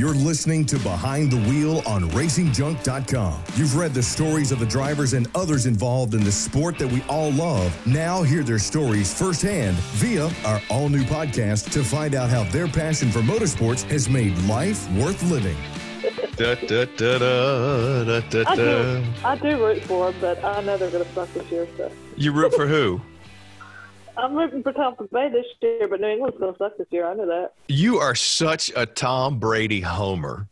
You're listening to Behind the Wheel on RacingJunk.com. You've read the stories of the drivers and others involved in the sport that we all love. Now hear their stories firsthand via our all new podcast to find out how their passion for motorsports has made life worth living. Da, da, da, da, da, da, I do. I do root for them, but I know they're going to suck this year. So You root for who? I'm rooting for Tampa Bay this year, but New England's going to suck this year. I know that. You are such a Tom Brady homer.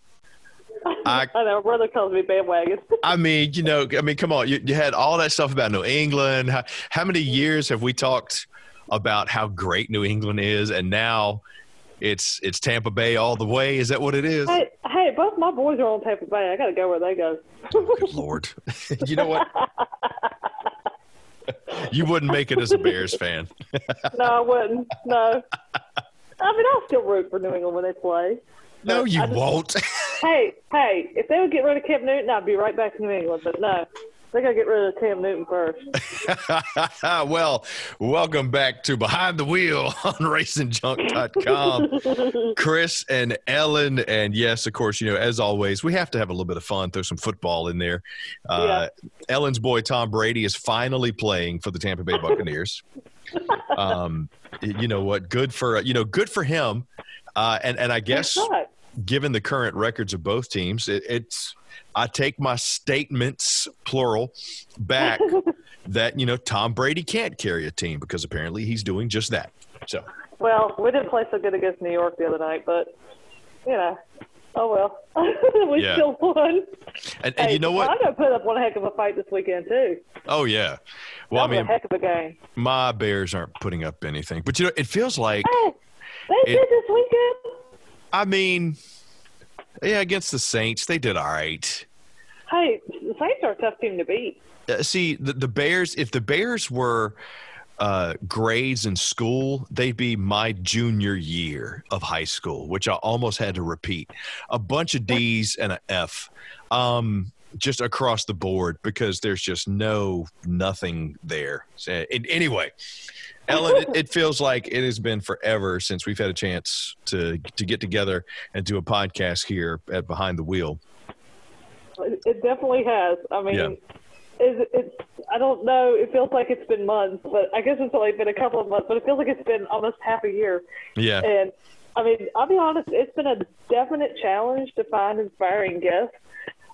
I I know. My brother calls me bandwagon. I mean, you know, I mean, come on. You, you had all that stuff about New England. How, how many years have we talked about how great New England is, and now it's it's Tampa Bay all the way? Is that what it is? hey, hey, both my boys are on Tampa Bay. I got to go where they go. Good lord. you know what? you wouldn't make it as a Bears fan. no, I wouldn't. No. I mean, I'll still root for New England when they play. No, you just- won't. Hey, hey, if they would get rid of Cam Newton, I'd be right back to New England. But no, they got to get rid of Cam Newton first. well, welcome back to Behind the Wheel on RacingJunk.com. Chris and Ellen, and yes, of course, you know, as always, we have to have a little bit of fun, throw some football in there. Uh, Ellen's boy Tom Brady is finally playing for the Tampa Bay Buccaneers. um, you know what? Good for you know, good for him. Uh, and and I guess given the current records of both teams, it, it's I take my statements plural back that you know Tom Brady can't carry a team because apparently he's doing just that. So Well, we didn't play so good against New York the other night, but you know, oh well, we Yeah. still won. and, and Hey, you know what? I'm gonna put up one heck of a fight this weekend too. Oh yeah. Well, I mean, heck of a game. my Bears aren't putting up anything, but you know, it feels like Hey, they It- did this weekend. I mean, yeah, against the Saints, they did all right. Hey, the Saints are a tough team to beat. Uh, see the, the bears if the bears were uh, grades in school they'd be my junior year of high school which i almost had to repeat a bunch of d's and an f um, just across the board because there's just no nothing there So, anyway ellen it, it feels like it has been forever since we've had a chance to to get together and do a podcast here at behind the wheel It, it definitely has. I mean, Yeah. it's, it's I don't know. It feels like it's been months, but I guess it's only been a couple of months. But it feels like it's been almost half a year. yeah And I mean, I'll be honest, it's been a definite challenge to find inspiring guests.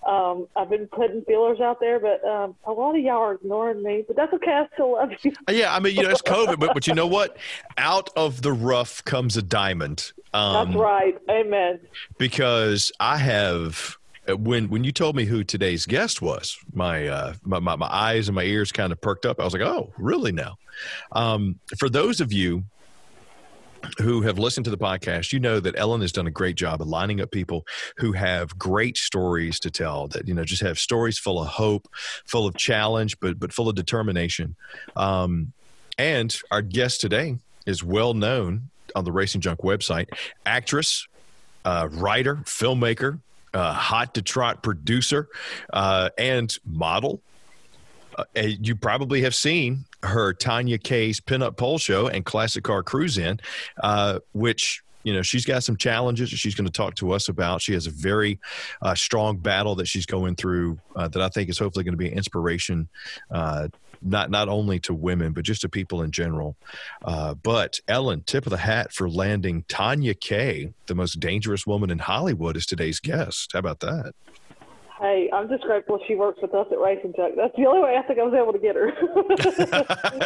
Um, I've been putting feelers out there, but um, a lot of y'all are ignoring me. But that's okay. I still love you. Yeah, I mean, you know, it's COVID, but but you know what? Out of the rough comes a diamond. Um, That's right. Amen. Because I have uh, when when you told me who today's guest was, my uh, my, my my eyes and my ears kind of perked up. I was like, oh, really? Now, um, for those of you who have listened to the podcast, you know that Ellen has done a great job of lining up people who have great stories to tell. That you know just have stories full of hope, full of challenge, but but full of determination. Um, and our guest today is well known on the Racing Junk website, actress, uh, writer, filmmaker, uh, hot to trot producer, uh, and model. Uh, you probably have seen her Tanya K's Pinup Pole Show and Classic Car Cruise In, uh, which you know she's got some challenges that she's going to talk to us about. She has a very uh, strong battle that she's going through uh, that I think is hopefully going to be an inspiration. Uh, not not only to women but just to people in general. Uh, but Ellen, tip of the hat for landing Tanya K, the most dangerous woman in Hollywood, is today's guest. How about that? Hey, I'm just grateful she works with us at Racing Junk. That's the only way I think I was able to get her.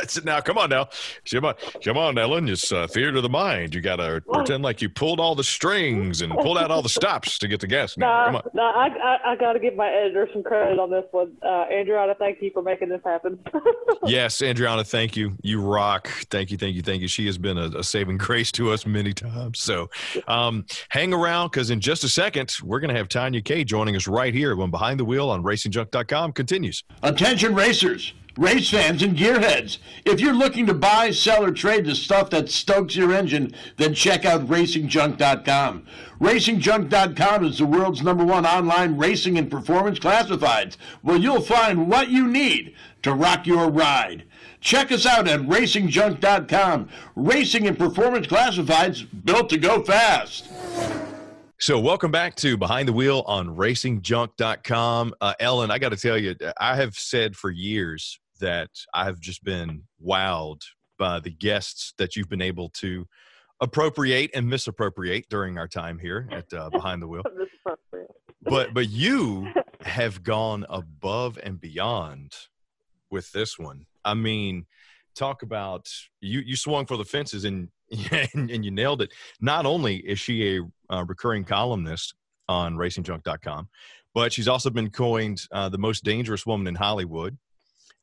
So now, come on now, come on, come on, Ellen. It's uh, theater of the mind. You got to pretend like you pulled all the strings and pulled out all the stops to get the guest. Now, come on. nah, I, I, I got to give my editor some credit on this one. Uh, Andrew, thank you for making this happen. Yes, Adriana, thank you. You rock. Thank you, thank you, thank you. She has been a, a saving grace to us many times. So um, hang around because in just a second, we're going to have Tanya K joining us right here when Behind the Wheel on RacingJunk.com continues. Attention racers, race fans, and gearheads. If you're looking to buy, sell, or trade the stuff that stokes your engine, then check out RacingJunk.com. RacingJunk.com is the world's number one online racing and performance classifieds, where you'll find what you need to rock your ride. Check us out at RacingJunk.com. Racing and performance classifieds built to go fast. So, welcome back to Behind the Wheel on RacingJunk.com. Uh, Ellen, I got to tell you, I have said for years that I've just been wowed by the guests that you've been able to appropriate and misappropriate during our time here at uh, Behind the Wheel. but but you have gone above and beyond with this one. I mean, talk about you you swung for the fences and and, and you nailed it. Not only is she a uh, recurring columnist on RacingJunk.com, but she's also been coined uh, the most dangerous woman in Hollywood.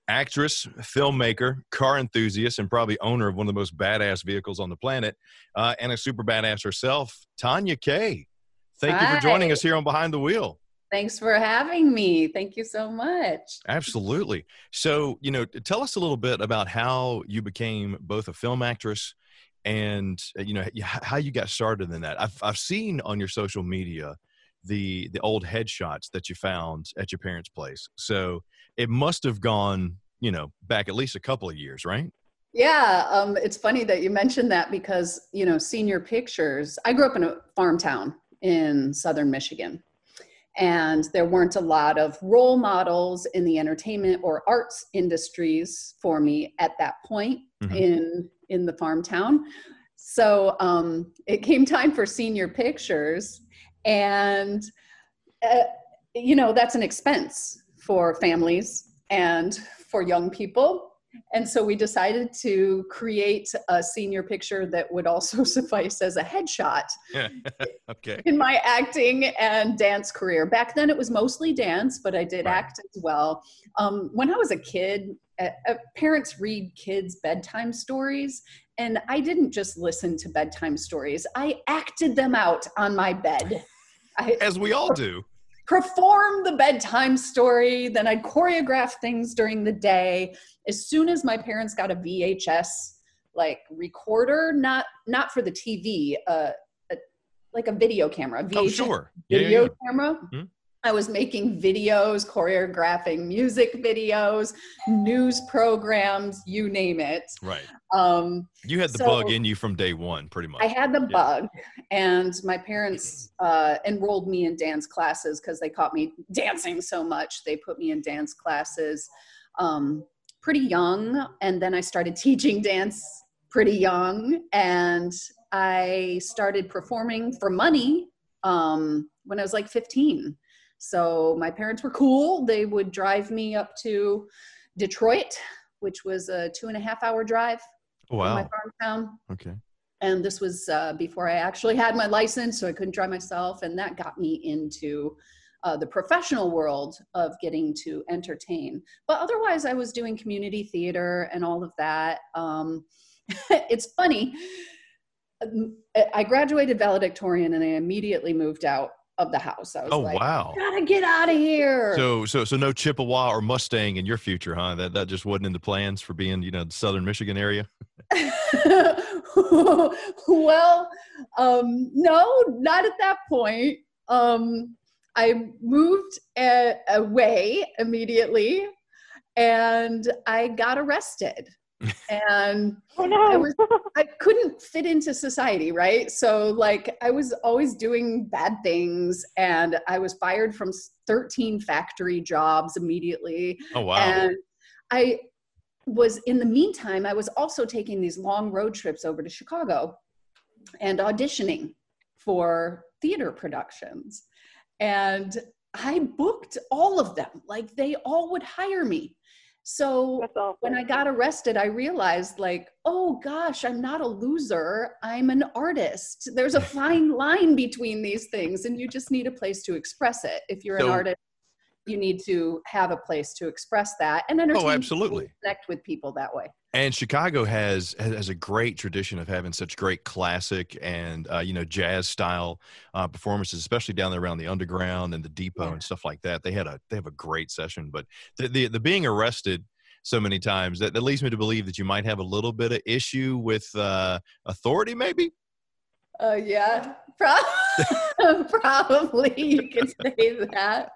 Actress, filmmaker, car enthusiast, and probably owner of one of the most badass vehicles on the planet, uh, and a super badass herself, Tanya Kay. Thank Hi. you for joining us here on Behind the Wheel. Thanks for having me. Thank you so much. Absolutely. So, you know, tell us a little bit about how you became both a film actress and uh, you know how you got started in that. I've I've seen on your social media the the old headshots that you found at your parents' place. So it must have gone, you know, back at least a couple of years, right? Yeah, um, it's funny that you mentioned that because you know, senior pictures. I grew up in a farm town in southern Michigan, and there weren't a lot of role models in the entertainment or arts industries for me at that point mm-hmm. in in the farm town. So um, it came time for senior pictures, and uh, you know that's an expense for families and for young people. And so we decided to create a senior picture that would also suffice as a headshot okay. in my acting and dance career. Back then it was mostly dance, but I did right. act as well. Um, when I was a kid, uh, uh, parents read kids bedtime stories and i didn't just listen to bedtime stories i acted them out on my bed I, as we all do perform the bedtime story then i'd choreograph things during the day as soon as my parents got a vhs like recorder not not for the tv uh, a, like a video camera VHS oh sure video yeah, yeah, yeah. camera mm-hmm. I was making videos, choreographing music videos, news programs, you name it. Right. Um, you had the so bug in you from day one, pretty much. I had the yeah. bug, and my parents uh, enrolled me in dance classes because they caught me dancing so much. They put me in dance classes um, pretty young, and then I started teaching dance pretty young, and I started performing for money um, when I was like 15 so my parents were cool. They would drive me up to Detroit, which was a two and a half hour drive oh, wow. from my farm town. Okay. And this was uh, before I actually had my license, so I couldn't drive myself. And that got me into uh, the professional world of getting to entertain. But otherwise, I was doing community theater and all of that. Um, it's funny. I graduated valedictorian and I immediately moved out of the house. I was oh like, wow, gotta get out of here. So so so no Chippewa or Mustang in your future, huh? That that just wasn't in the plans for being you know the Southern Michigan area. well, um, no, not at that point. Um, I moved a- away immediately, and I got arrested and oh, no. I was I couldn't fit into society, right? So like I was always doing bad things and I was fired from 13 factory jobs immediately. Oh wow. And I was in the meantime I was also taking these long road trips over to Chicago and auditioning for theater productions. And I booked all of them. Like they all would hire me. So when I got arrested, I realized, like, oh gosh, I'm not a loser. I'm an artist. There's a fine line between these things, and you just need a place to express it. If you're so, an artist, you need to have a place to express that and entertain. Oh, absolutely. Connect with people that way. And Chicago has has a great tradition of having such great classic and uh, you know jazz style uh, performances, especially down there around the underground and the depot yeah. and stuff like that. They had a they have a great session, but the the, the being arrested so many times that, that leads me to believe that you might have a little bit of issue with uh, authority, maybe. Uh, yeah, Pro- probably you can say that.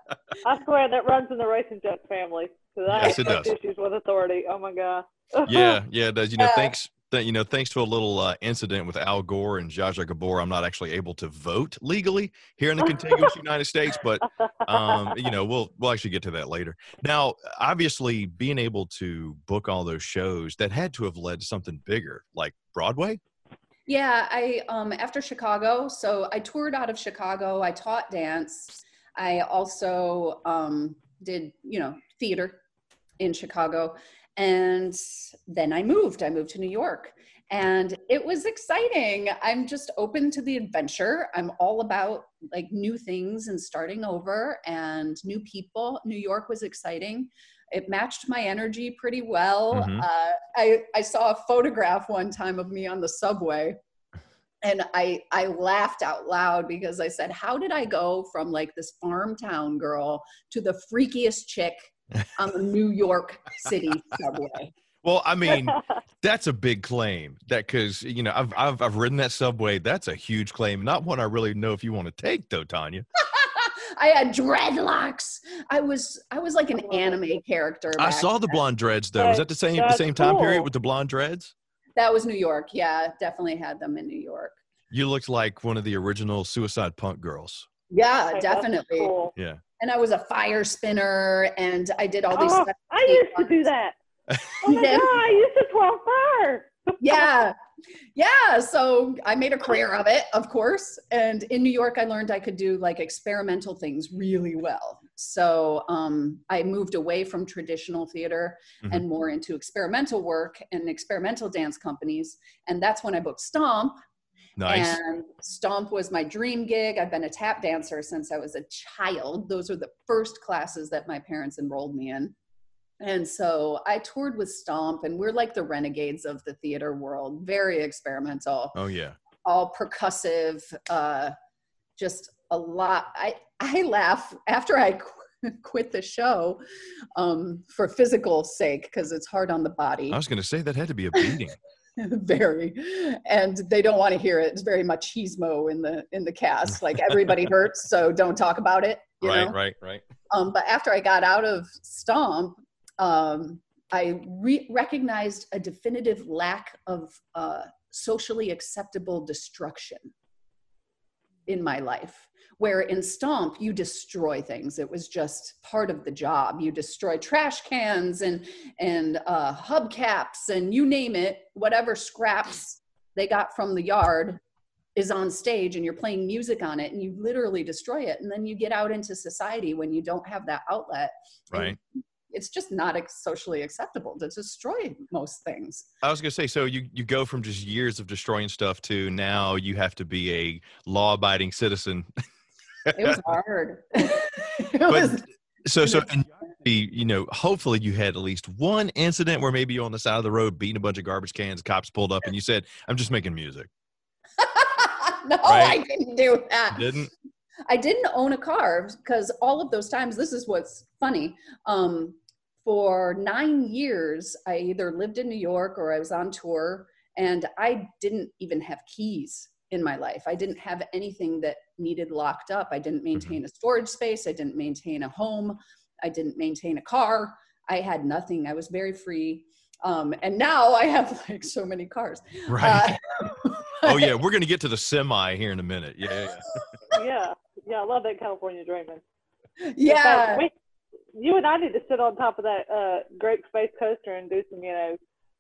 I swear that runs in the racing junk family. Yes, it does. Issues with authority. Oh my god. yeah, yeah, it does. You know, yeah. thanks Th- you know, thanks to a little uh, incident with Al Gore and Zsa Zsa Gabor, I'm not actually able to vote legally here in the contiguous United States. But um, you know, we'll we'll actually get to that later. Now, obviously, being able to book all those shows that had to have led to something bigger, like Broadway. Yeah, I um after Chicago, so I toured out of Chicago. I taught dance. I also um did, you know, theater in Chicago. And then I moved. I moved to New York. And it was exciting. I'm just open to the adventure. I'm all about like new things and starting over and new people. New York was exciting it matched my energy pretty well. Mhm. Uh, I I saw a photograph one time of me on the subway, and I I laughed out loud because I said, "How did I go from like this farm town girl to the freakiest chick on the New York City subway?" Well, I mean, that's a big claim. That because you know I've I've I've ridden that subway. That's a huge claim. Not one I really know if you want to take though, Tanya. I had dreadlocks. I was I was like an oh. anime character. I back saw the blonde dreads though. Was that the same the That's same time period with the blonde dreads? That was New York. Yeah, definitely had them in New York. You looked like one of the original Suicide Punk girls. Yeah, Hey, definitely. cool. Yeah. and I was a fire spinner, and I did all these. Oh, I used to do that. Oh my god, I used to twelve fire. yeah, yeah. So I made a career of it, of course. And in New York, I learned I could do like experimental things really well. So um, I moved away from traditional theater Mhm. and more into experimental work and experimental dance companies. And that's when I booked Stomp. Nice. And Stomp was my dream gig. I've been a tap dancer since I was a child. Those were the first classes that my parents enrolled me in. And so I toured with Stomp, and we're like the renegades of the theater world, very experimental, oh yeah. all percussive, uh, just a lot. I, I laugh after I qu- quit the show um, for physical sake because it's hard on the body I was going to say that had to be a beating. very and they don't want to hear it it's very machismo in the in the cast like everybody hurts so don't talk about it you right, know right, right. um, but after i got out of stomp um, i re- recognized a definitive lack of uh, socially acceptable destruction in my life where in stomp you destroy things. It was just part of the job. You destroy trash cans and and uh, hubcaps and you name it. Whatever scraps they got from the yard is on stage and you're playing music on it and you literally destroy it. And then you get out into society when you don't have that outlet. Right. it's just not socially acceptable to destroy most things. I was going to say, so you, you go from just years of destroying stuff to now you have to be a law abiding citizen. it was hard it was So, so, and you you know, hopefully you had at least one incident where maybe you're on the side of the road beating a bunch of garbage cans, cops pulled up and you said, I'm just making music. no Right. i didn't do that Didn't? I didn't own a car because all of those times, this is what's funny. Um, for nine years, I either lived in New York or I was on tour, and I didn't even have keys in my life. I didn't have anything that needed locked up. I didn't maintain a storage space. I didn't maintain a home. I didn't maintain a car. I had nothing. I was very free. Um, and now I have like so many cars. Right. Uh, oh, yeah. We're going to get to the semi here in a minute. Yeah. yeah, yeah. yeah, yeah, I love that California dreaming. Yeah. fact, we, you and I need to sit on top of that uh, Grape Space Coaster and do some, you know,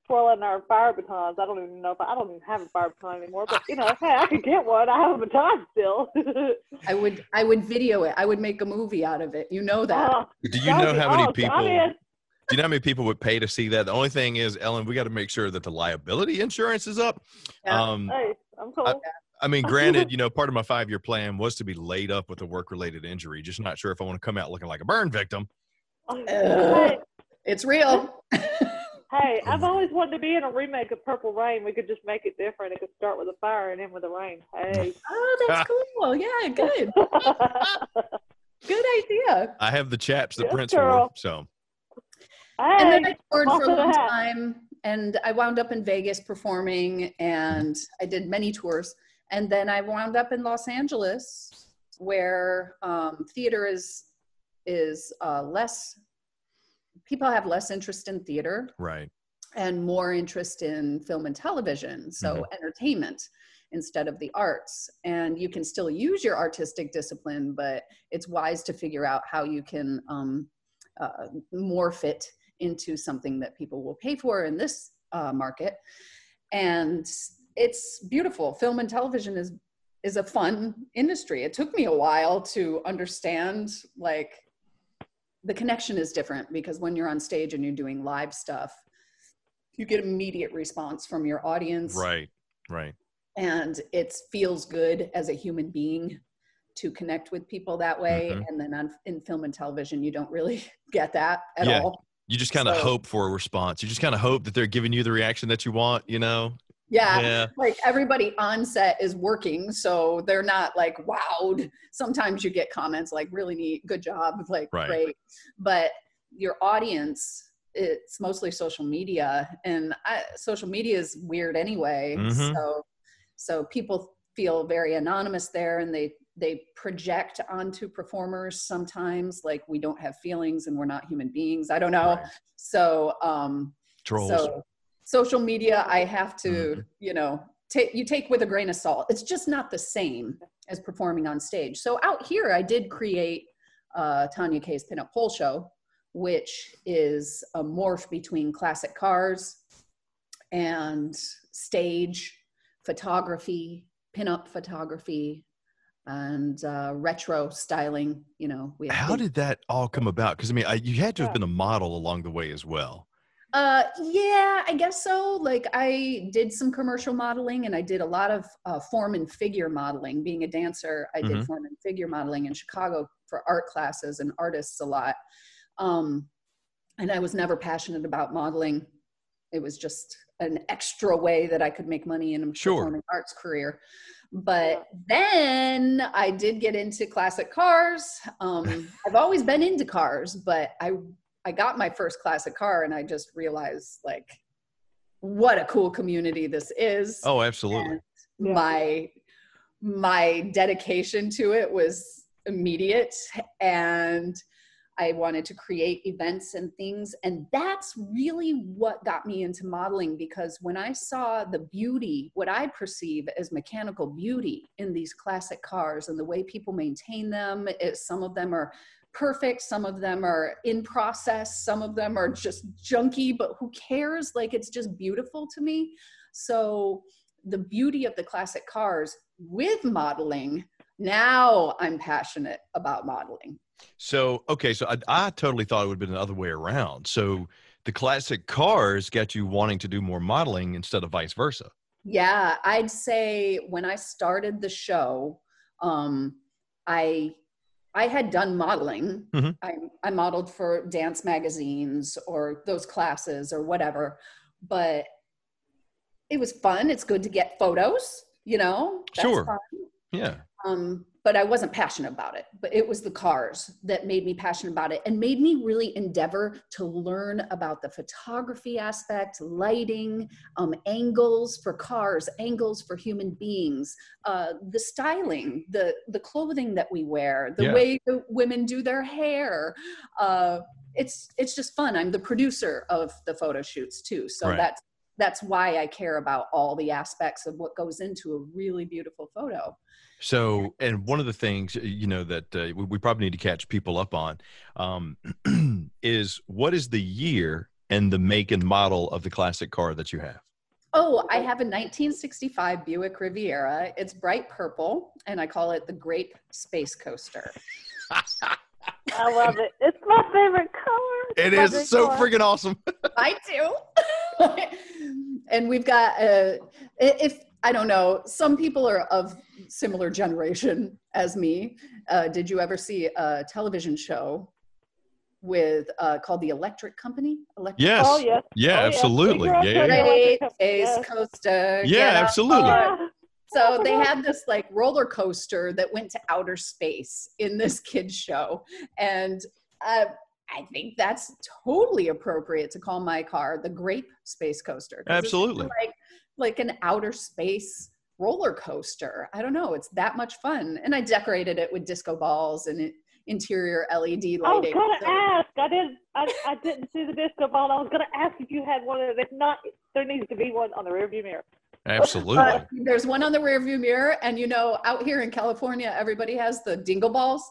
twirling our fire batons. I don't even know if I, I don't even have a fire baton anymore, but you know, hey, I could get one. I have a baton still. I would I would video it. I would make a movie out of it. You know that. Oh, Do you that know how many awesome. people? I Do you know how many people would pay to see that? The only thing is, Ellen, we got to make sure that the liability insurance is up. Yeah. Um, hey, I'm cool. I mean, granted, you know, part of my five year plan was to be laid up with a work related injury. Just not sure if I want to come out looking like a burn victim. hey, It's real. hey, I've always wanted to be in a remake of Purple Rain. We could just make it different. It could start with a fire and end with a rain. Hey. oh, that's cool. Yeah, good. Good idea. I have the chaps that Yes, Prince girl. wore. So, And then I toured for a long that. time and I wound up in Vegas performing and I did many tours. And then I wound up in Los Angeles where um, theater is is uh, less people have less interest in theater right. and more interest in film and television, so Mhm. entertainment instead of the arts. And you can still use your artistic discipline, but it's wise to figure out how you can um, uh, morph it into something that people will pay for in this uh, market. And it's beautiful. Film and television is is a fun industry. It took me a while to understand like the connection is different because when you're on stage and you're doing live stuff, you get immediate response from your audience Right. Right. and it feels good as a human being to connect with people that way Mhm. and then on, in film and television you don't really get that at Yeah. all You just kind of So- hope for a response. You just kind of hope that they're giving you the reaction that you want, you know? Yeah, Yeah. like everybody on set is working so they're not like wowed sometimes you get comments like really neat good job like Right. great but your audience it's mostly social media and I, social media is weird anyway Mhm. so so people feel very anonymous there and they they project onto performers sometimes like we don't have feelings and we're not human beings i don't know Right. so um Trolls. so social media, I have to, Mhm. you know, take you take with a grain of salt. It's just not the same as performing on stage. So out here, I did create uh, Tanya K's Pinup Pole Show, which is a morph between classic cars and stage photography, pinup photography, and uh, retro styling. You know, we How big- did that all come about? Because I mean, I, you had to have been a model along the way as well. Uh, yeah, I guess so. Like I did some commercial modeling and I did a lot of uh, form and figure modeling. Being a dancer, I did Mhm. form and figure modeling in Chicago for art classes and artists a lot. Um, and I was never passionate about modeling. It was just an extra way that I could make money in a Sure. performing arts career. But then I did get into classic cars. Um, I've always been into cars, but I I got my first classic car and I just realized like what a cool community this is. Oh, absolutely. And Yeah. my my dedication to it was immediate and I wanted to create events and things and that's really what got me into modeling because when I saw the beauty what I perceive as mechanical beauty in these classic cars and the way people maintain them it, some of them are perfect. Some of them are in process. Some of them are just junky but who cares? Like it's just beautiful to me. So the beauty of the classic cars with modeling now i'm passionate about modeling. So, okay, so I, I totally thought it would have been the other way around. So the classic cars got you wanting to do more modeling instead of vice versa. yeah i'd say when i started the show um i i had done modeling Mhm. I, I modeled for dance magazines or those classes or whatever but it was fun it's good to get photos you know That's Sure. fun. Yeah. um, but I wasn't passionate about it. But it was the cars that made me passionate about it and made me really endeavor to learn about the photography aspect, lighting, um, angles for cars, angles for human beings, uh, the styling, the the clothing that we wear, the Yeah. way the women do their hair. Uh, it's it's just fun. I'm the producer of the photo shoots too, so Right. that's that's why I care about all the aspects of what goes into a really beautiful photo. So, and one of the things you know that uh, we, we probably need to catch people up on um, is what is the year and the make and model of the classic car that you have? Oh, I have a 1965 Buick Riviera. It's bright purple, and I call it the Grape Space Coaster. I love it. It's my favorite color. It's It my is favorite so color. freaking awesome. I do. and we've got a if I don't know, some people are of similar generation as me. Uh, did you ever see a television show with uh, called The Electric Company? Electric Yes. Oh yes. Yeah, Oh, absolutely. We grew Yeah, yeah. the Great electric company, Space yes. Coaster. Yeah, absolutely. Yeah. So they had this like roller coaster that went to outer space in this kids show, and uh, I think that's totally appropriate to call my car the Grape Space Coaster. 'cause it's Absolutely. like like an outer space roller coaster. I don't know. It's that much fun, and I decorated it with disco balls, and it interior LED lighting. I was gonna So- ask. I didn't. I, I didn't see the disco ball. I was gonna ask if you had one of them. If not, there needs to be one on the rearview mirror. Absolutely. But there's one on the rearview mirror, and you know, out here in California, everybody has the dingle balls.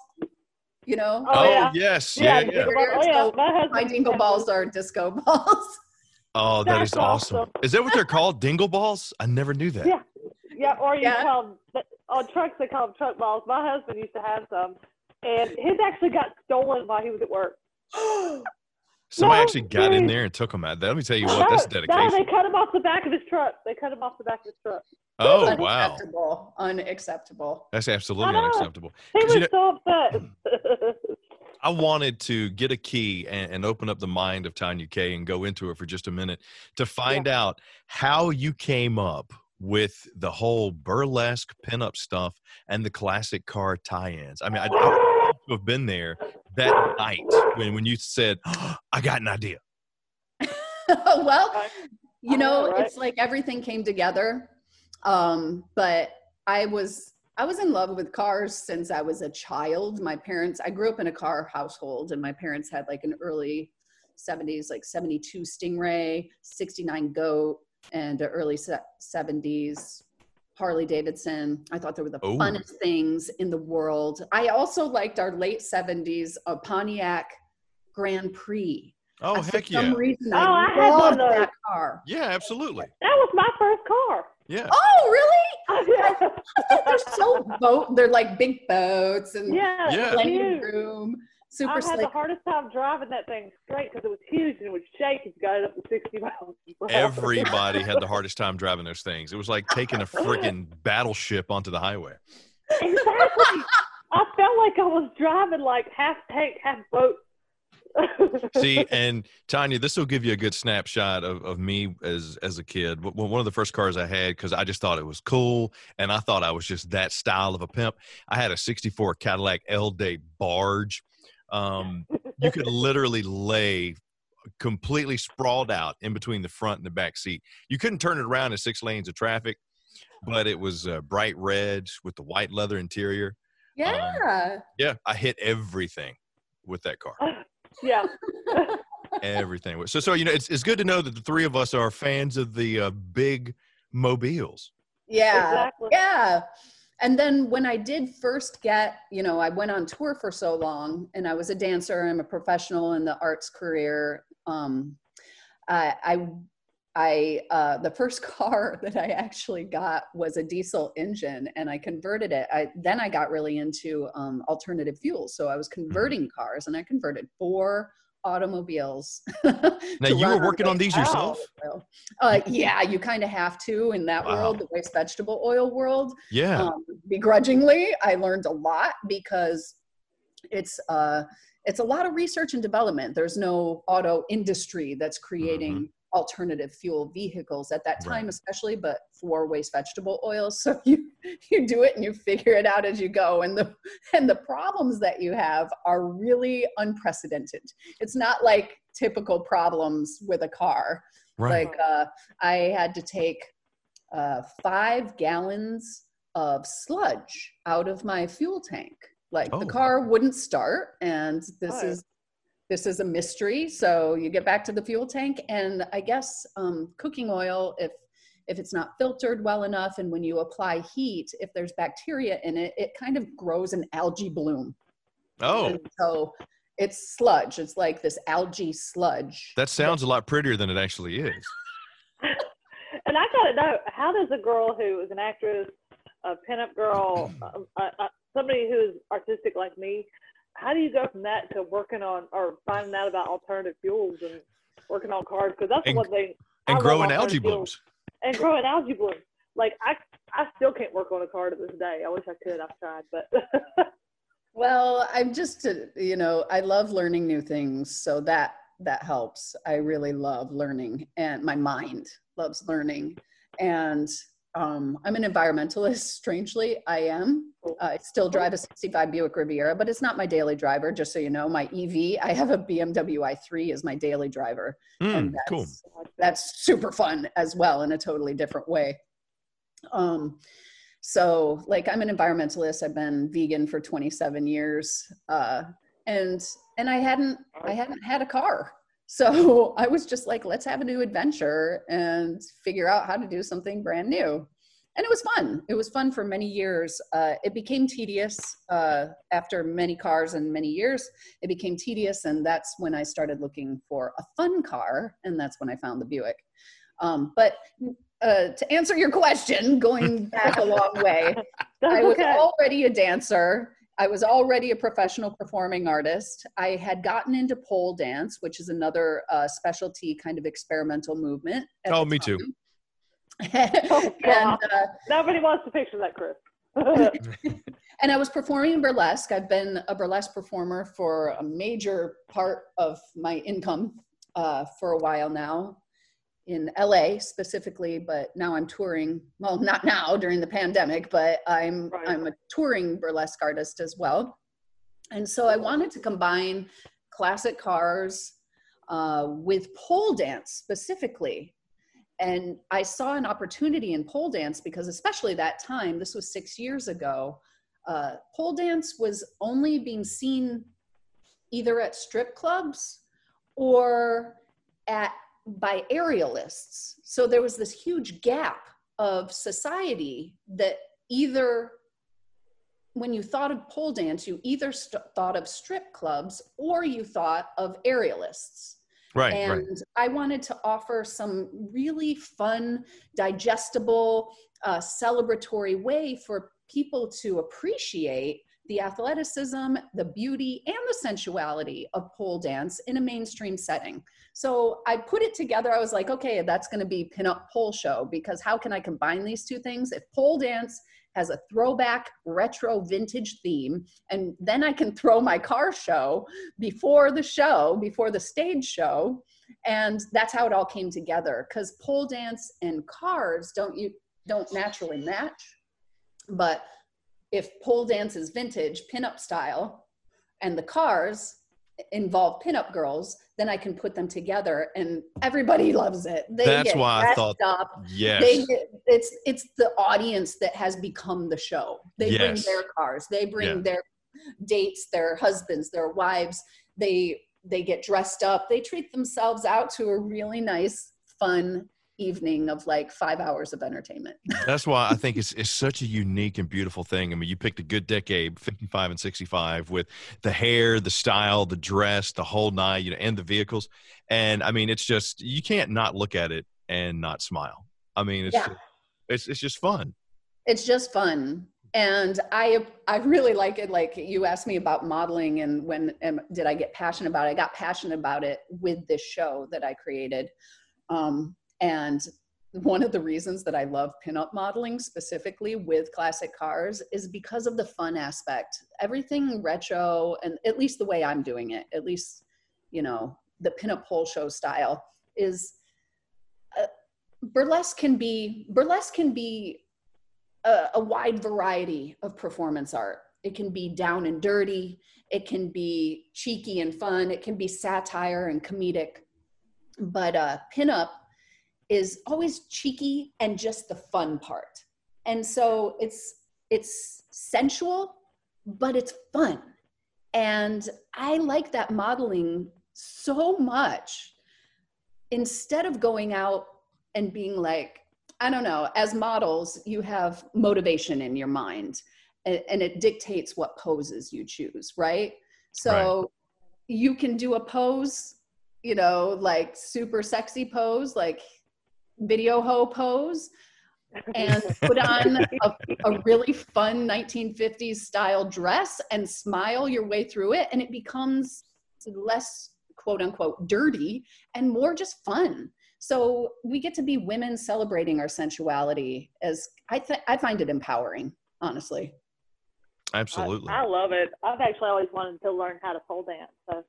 You know, Oh, oh, yeah. yes. Yeah, yeah. dingle ball. Oh, yeah. My, my dingle balls are disco balls. Oh, that is That's awesome. awesome. Is that what they're called? Dingle balls? I never knew that. Yeah. Yeah, or you Yeah. call them on oh, trucks. They call them truck balls. My husband used to have some, and his actually got stolen while he was at work. Somebody No, actually got in there and took them out. Let me tell you what, that's No, No, dedication. they cut him off the back of his truck. They cut him off the back of his truck. Oh, wow. Unacceptable. Unacceptable. That's absolutely I know. unacceptable. He 'Cause, you was so upset. I wanted to get a key and, and open up the mind of Tanya Kay and go into it for just a minute to find out how you came up with the whole burlesque pinup stuff and the classic car tie-ins. I mean, I, I had to have been there that night when, when you said, I got an idea. well, you know, know, it's like everything came together. Um, but I was I was in love with cars since I was a child. My parents, I grew up in a car household, and my parents had like an early 70s, like 72 Stingray, 69 Goat, and an early 70s Harley Davidson. I thought they were the Oh. funnest things in the world. I also liked our late 70s uh, Pontiac Grand Prix. Oh, Uh, heck For some yeah. reason, Oh, I I had one of those. that car. Yeah, absolutely. that was my first car. Yeah. Oh, really? Yeah, They're so boat. They're like big boats and yeah, Yeah. it was plenty of huge. room. I had slick. the hardest time driving that thing straight because it was huge and it would shake if you got it up to 60 miles. Everybody had the hardest time driving those things. It was like taking a friggin' battleship onto the highway. exactly. I felt like I was driving like half tank, half boat. See, and Tanya, this will give you a good snapshot of, of me as as a kid. One of the first cars I had because I just thought it was cool, and I thought I was just that style of a pimp. I had a '64 Cadillac L Day barge. Um, you could literally lay completely sprawled out in between the front and the back seat. You couldn't turn it around in six lanes of traffic, but it was uh, bright red with the white leather interior. yeah. Yeah, I hit everything with that car. yeah. everything. So, so you know, it's it's good to know that the three of us are fans of the uh, big mobiles. yeah. Exactly. Yeah. And then when I did first get, you know, I went on tour for so long and I was a dancer, I'm a professional in the arts career. Um, I, I, I uh, the first car that I actually got was a diesel engine and I converted it. I, then I got really into um, alternative fuels. So I was converting cars and I converted four automobiles. Now, you were working on these yourself? Uh, yeah, you kind of have to in that Wow. world, the waste vegetable oil world Yeah, um, begrudgingly i learned a lot because it's uh it's a lot of research and development there's no auto industry that's creating alternative fuel vehicles at that time. Right. especially but for waste vegetable oils so you you do it and you figure it out as you go and the and the problems that you have are really unprecedented it's not like typical problems with a car right. like uh, I had to take uh, five gallons of sludge out of my fuel tank. Like Oh. the car wouldn't start, and this Oh. is this is a mystery. So you get back to the fuel tank, and I guess um, cooking oil, if if it's not filtered well enough, and when you apply heat, if there's bacteria in it, it kind of grows an algae bloom. oh, And so it's sludge. It's like this algae sludge. that sounds a lot prettier than it actually is. And I gotta know, how does a girl who is an actress, a pinup girl, uh, uh, somebody who is artistic like me, how do you go from that to working on or finding out about alternative fuels and working on cars? Because that's And- the one thing. And love growing alternative algae fuels. blooms. And growing algae blooms. Like I, I still can't work on a car to this day. I wish I could. I've tried, but Well, I'm just, uh, you know, I love learning new things, so that that helps. I really love learning, and my mind loves learning. And um, I'm an environmentalist. Strangely, I am. I still drive a '65 Buick Riviera, but it's not my daily driver. Just so you know, my EV. I have a BMW i3 as my daily driver, Mm, and that's, cool. that's super fun as well in a totally different way. Um, So, like, I'm an environmentalist. I've been vegan for 27 years, uh, and and I hadn't I hadn't had a car. So I was just like, let's have a new adventure and figure out how to do something brand new. And it was fun. It was fun for many years. Uh, it became tedious uh, after many cars and many years. It became tedious, and that's when I started looking for a fun car, and that's when I found the Buick. Um, but uh, to answer your question, going back a long way, I was okay. already a dancer. I was already a professional performing artist. I had gotten into pole dance, which is another uh, specialty kind of experimental movement. Oh, the me too. Oh, and uh, Nobody wants to picture that, Chris. and I was performing in burlesque. I've been a burlesque performer for a major part of my income uh, for a while now in LA specifically, but now I'm touring. Well, not now during the pandemic, but I'm Right. I'm a touring burlesque artist as well. And so I wanted to combine classic cars uh, with pole dance specifically. And I saw an opportunity in pole dance because, especially that time, this was six years ago, uh, pole dance was only being seen either at strip clubs or at by aerialists. So there was this huge gap of society that either when you thought of pole dance, you either st- thought of strip clubs or you thought of aerialists Right, and right. I wanted to offer some really fun, digestible, uh, celebratory way for people to appreciate the athleticism, the beauty, and the sensuality of pole dance in a mainstream setting. So I put it together. I was like, okay, that's going to be pinup pole show because how can I combine these two things? If pole dance has a throwback retro vintage theme, and then I can throw my car show before the show, before the stage show. And that's how it all came together. Because pole dance and cars don't you don't naturally match. But if pole dance is vintage, pinup style, and the cars involve pinup girls, then I can put them together and everybody loves it. They That's why I thought- up. Yes. They get, it's it's the audience that has become the show. They bring their cars. They bring Yeah. their dates, their husbands, their wives. They they get dressed up. They treat themselves out to a really nice, fun evening of like five hours of entertainment. That's why I think it's it's such a unique and beautiful thing. I mean, you picked a good decade, 55 and 65, with the hair, the style, the dress, the whole night, you know, and the vehicles. And I mean, it's just you can't not look at it and not smile. I mean, it's Yeah. it's it's just fun. it's just fun and i i really like it like you asked me about modeling and when am, did i get passionate about it i got passionate about it with this show that i created um, and one of the reasons that i love pinup modeling specifically with classic cars is because of the fun aspect everything retro and at least the way i'm doing it at least you know the pinup pole show style is uh, burlesque can be burlesque can be a, a wide variety of performance art. It can be down and dirty, it can be cheeky and fun, it can be satire and comedic. But uh, pinup is always cheeky and just the fun part. And so it's it's sensual, but it's fun. And I like that modeling so much. Instead of going out and being like, I don't know, as models, you have motivation in your mind and, and it dictates what poses you choose, right? So you can do a pose, you know, like super sexy pose, like video ho pose, and put on a, a really fun 1950s style dress and smile your way through it. And it becomes less quote unquote dirty and more just fun. So we get to be women celebrating our sensuality as I th- I find it empowering, honestly. Absolutely. I, I love it. I've actually always wanted to learn how to pole dance. So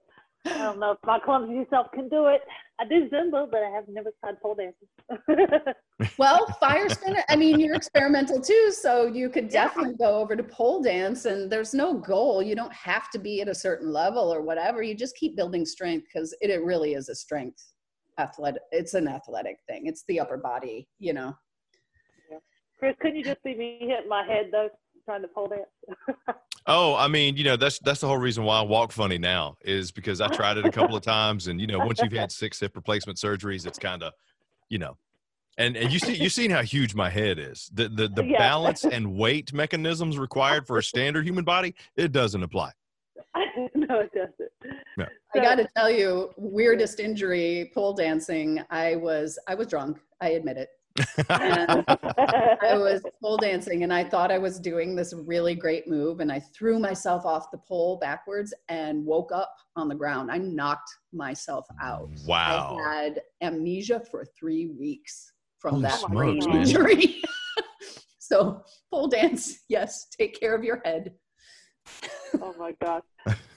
I don't know if my clumsy self can do it. I do Zumba, but I have never tried pole dancing. Well, fire spinner, I mean, you're experimental too, so you could definitely go over to pole dance and there's no goal. You don't have to be at a certain level or whatever. You just keep building strength because it, it really is a strength athletic. It's an athletic thing. It's the upper body, you know. Chris, couldn't you just see me hit my head though, trying to pole dance? Oh, I mean, you know, that's that's the whole reason why I walk funny now is because I tried it a couple of times, and you know, once you've had six hip replacement surgeries, it's kind of, you know, and and you see you've seen how huge my head is. The the the Yeah. balance and weight mechanisms required for a standard human body it doesn't apply. no, it doesn't. I got to tell you, weirdest injury, pole dancing. I was I was drunk. I admit it. And I was pole dancing, and I thought I was doing this really great move, and I threw myself off the pole backwards and woke up on the ground. I knocked myself out. Wow. I had amnesia for three weeks from Holy that smokes, brain injury. so pole dance, yes, take care of your head. oh my gosh.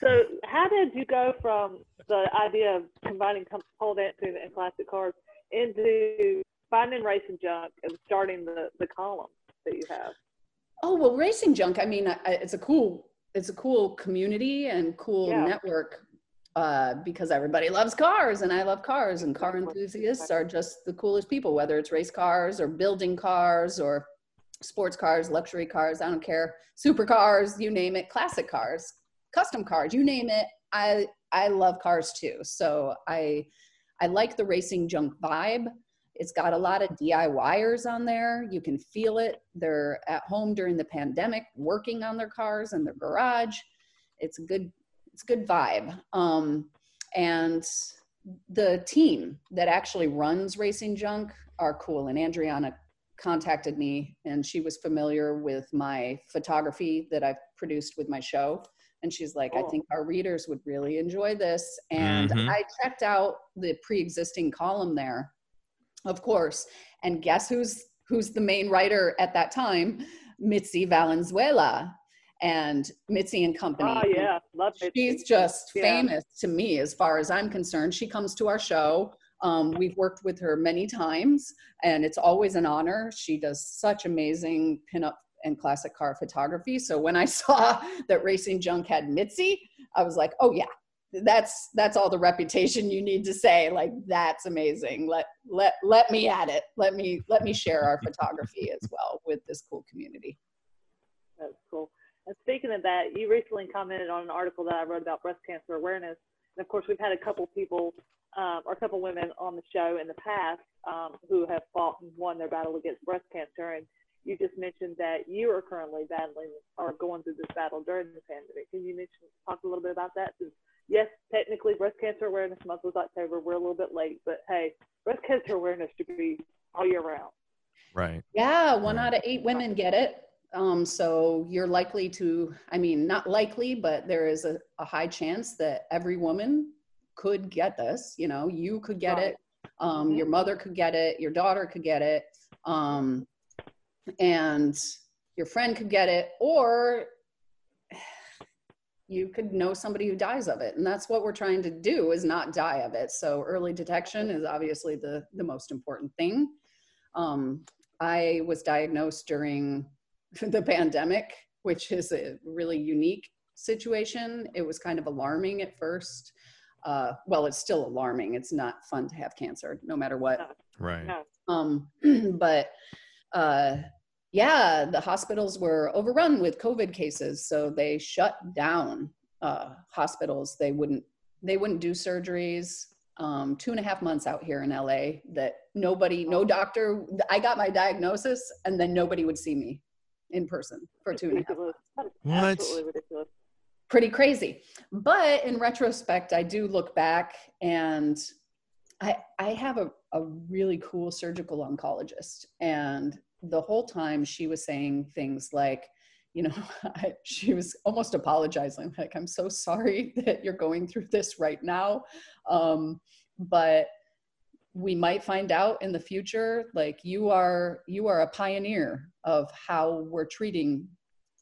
So, how did you go from the idea of combining pole dancing and classic cars into finding racing junk and starting the the column that you have? Oh well, racing junk. I mean, I, it's a cool, it's a cool community and cool Yeah. network uh, because everybody loves cars, and I love cars, and car enthusiasts are just the coolest people. Whether it's race cars or building cars or sports cars, luxury cars, I don't care, supercars, you name it, classic cars, custom cars, you name it. I I love cars too, so I I like the racing junk vibe. It's got a lot of DIYers on there. You can feel it. They're at home during the pandemic, working on their cars in their garage. It's a good, it's a good vibe. Um, and the team that actually runs Racing Junk are cool. And Andriana contacted me, and she was familiar with my photography that I've produced with my show. And she's like, I think our readers would really enjoy this. And Mhm. I checked out the pre-existing column there, of course. And guess who's who's the main writer at that time? Mitzi Valenzuela and Mitzi and Company. Oh yeah, love it. She's just Yeah. famous to me as far as I'm concerned. She comes to our show. Um, we've worked with her many times, and it's always an honor. She does such amazing pinup and classic car photography. So when I saw that Racing Junk had Mitzi, I was like, oh yeah, that's that's all the reputation you need to say. Like that's amazing. Let let let me at it. Let me let me share our photography as well with this cool community. That's cool. And speaking of that, you recently commented on an article that I wrote about breast cancer awareness. And of course, we've had a couple people um, or a couple women on the show in the past um, who have fought and won their battle against breast cancer. And you just mentioned that you are currently battling or going through this battle during the pandemic. Can you mention, talk a little bit about that? 'Cause yes, technically, Breast Cancer Awareness Month was October. We're a little bit late, but hey, breast cancer awareness should be all year round. Right. Yeah, one Right. out of eight women get it. Um, so you're likely to, I mean, not likely, but there is a, a high chance that every woman could get this. You know, you could get Right. it. Um, Mhm. Your mother could get it. Your daughter could get it. Um, and your friend could get it. Or you could know somebody who dies of it. And that's what we're trying to do is not die of it. So early detection is obviously the, the most important thing. Um, I was diagnosed during the pandemic, which is a really unique situation. It was kind of alarming at first. Uh, well, it's still alarming. It's not fun to have cancer, no matter what. Right. Um, but uh, yeah, the hospitals were overrun with COVID cases, so they shut down uh, hospitals. They wouldn't they wouldn't do surgeries. Um, two and a half months out here in LA, that nobody, no doctor. I got my diagnosis, and then nobody would see me in person for two and a half ridiculous. That is What? absolutely ridiculous. pretty crazy. But in retrospect, I do look back and I I have a, a really cool surgical oncologist. And the whole time she was saying things like, you know, I, she was almost apologizing, like, I'm so sorry that you're going through this right now. Um, but we might find out in the future, like you are you are a pioneer of how we're treating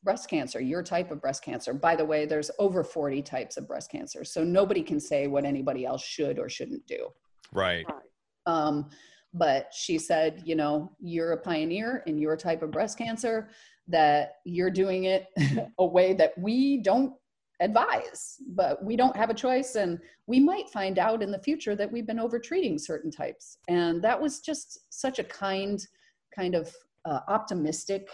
breast cancer, your type of breast cancer. By the way, there's over 40 types of breast cancer. So nobody can say what anybody else should or shouldn't do. Right. Right. Um, but she said, you know, you're a pioneer in your type of breast cancer, that you're doing it a way that we don't advise, but we don't have a choice. And we might find out in the future that we've been overtreating certain types. And that was just such a kind, kind of uh, optimistic.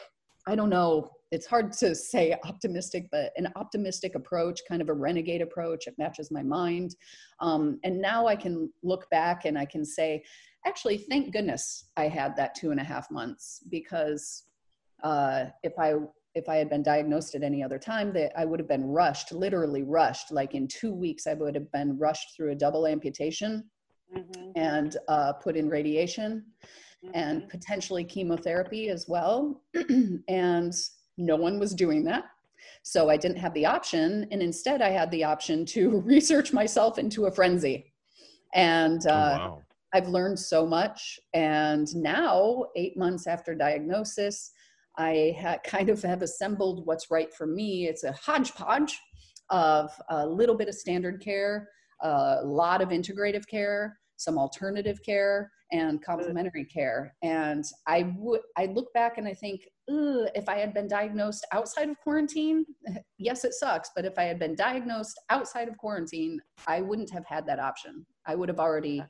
I don't know. It's hard to say optimistic, but an optimistic approach, kind of a renegade approach. It matches my mind. Um, and now I can look back and I can say, actually, thank goodness I had that two and a half months because uh, if I if I had been diagnosed at any other time, that I would have been rushed, literally rushed. Like in two weeks, I would have been rushed through a double amputation mm-hmm. and uh, put in radiation mm-hmm. and potentially chemotherapy as well. and no one was doing that. So I didn't have the option. And instead, I had the option to research myself into a frenzy. And oh, uh, oh, wow. I've learned so much. And now, eight months after diagnosis, I ha- kind of have assembled what's right for me. It's a hodgepodge of a little bit of standard care, a lot of integrative care, some alternative care, and complementary care. And I would I look back and I think, if I had been diagnosed outside of quarantine, yes, it sucks. But if I had been diagnosed outside of quarantine, I wouldn't have had that option. I would have already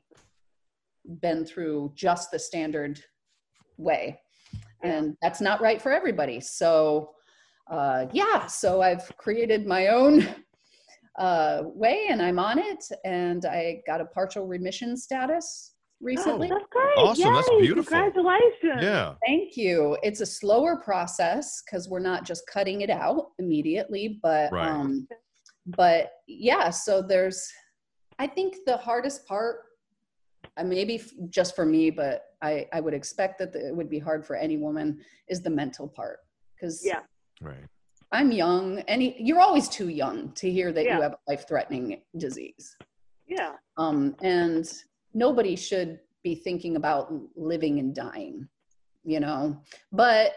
been through just the standard way and that's not right for everybody so uh, yeah so i've created my own uh, way and i'm on it and i got a partial remission status recently. Oh, that's great. Awesome. Yay, that's beautiful. Congratulations. Yeah. Thank you. It's a slower process because we're not just cutting it out immediately, but right. um but yeah, so there's I think the hardest part uh, maybe just for me, but I, I would expect that the, it would be hard for any woman is the mental part. Cause yeah, right. I'm young. Any, you're always too young to hear that yeah. you have a life threatening disease. Yeah. Um, and nobody should be thinking about living and dying, you know, but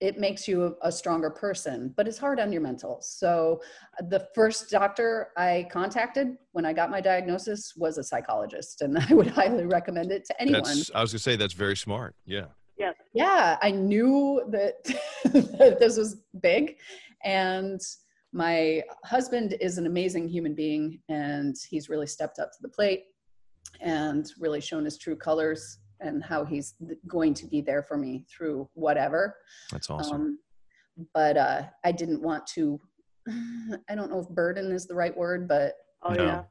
it makes you a, a, stronger person, but it's hard on your mental. So, uh, the first doctor I contacted when I got my diagnosis was a psychologist, and I would highly recommend it to anyone. That's, I was gonna say that's very smart. Yeah. Yeah. Yeah, I knew that, that this was big, and my husband is an amazing human being, and he's really stepped up to the plate and really shown his true colors and how he's going to be there for me through whatever. That's awesome. Um, but uh, I didn't want to. I don't know if burden is the right word, but oh no. yeah,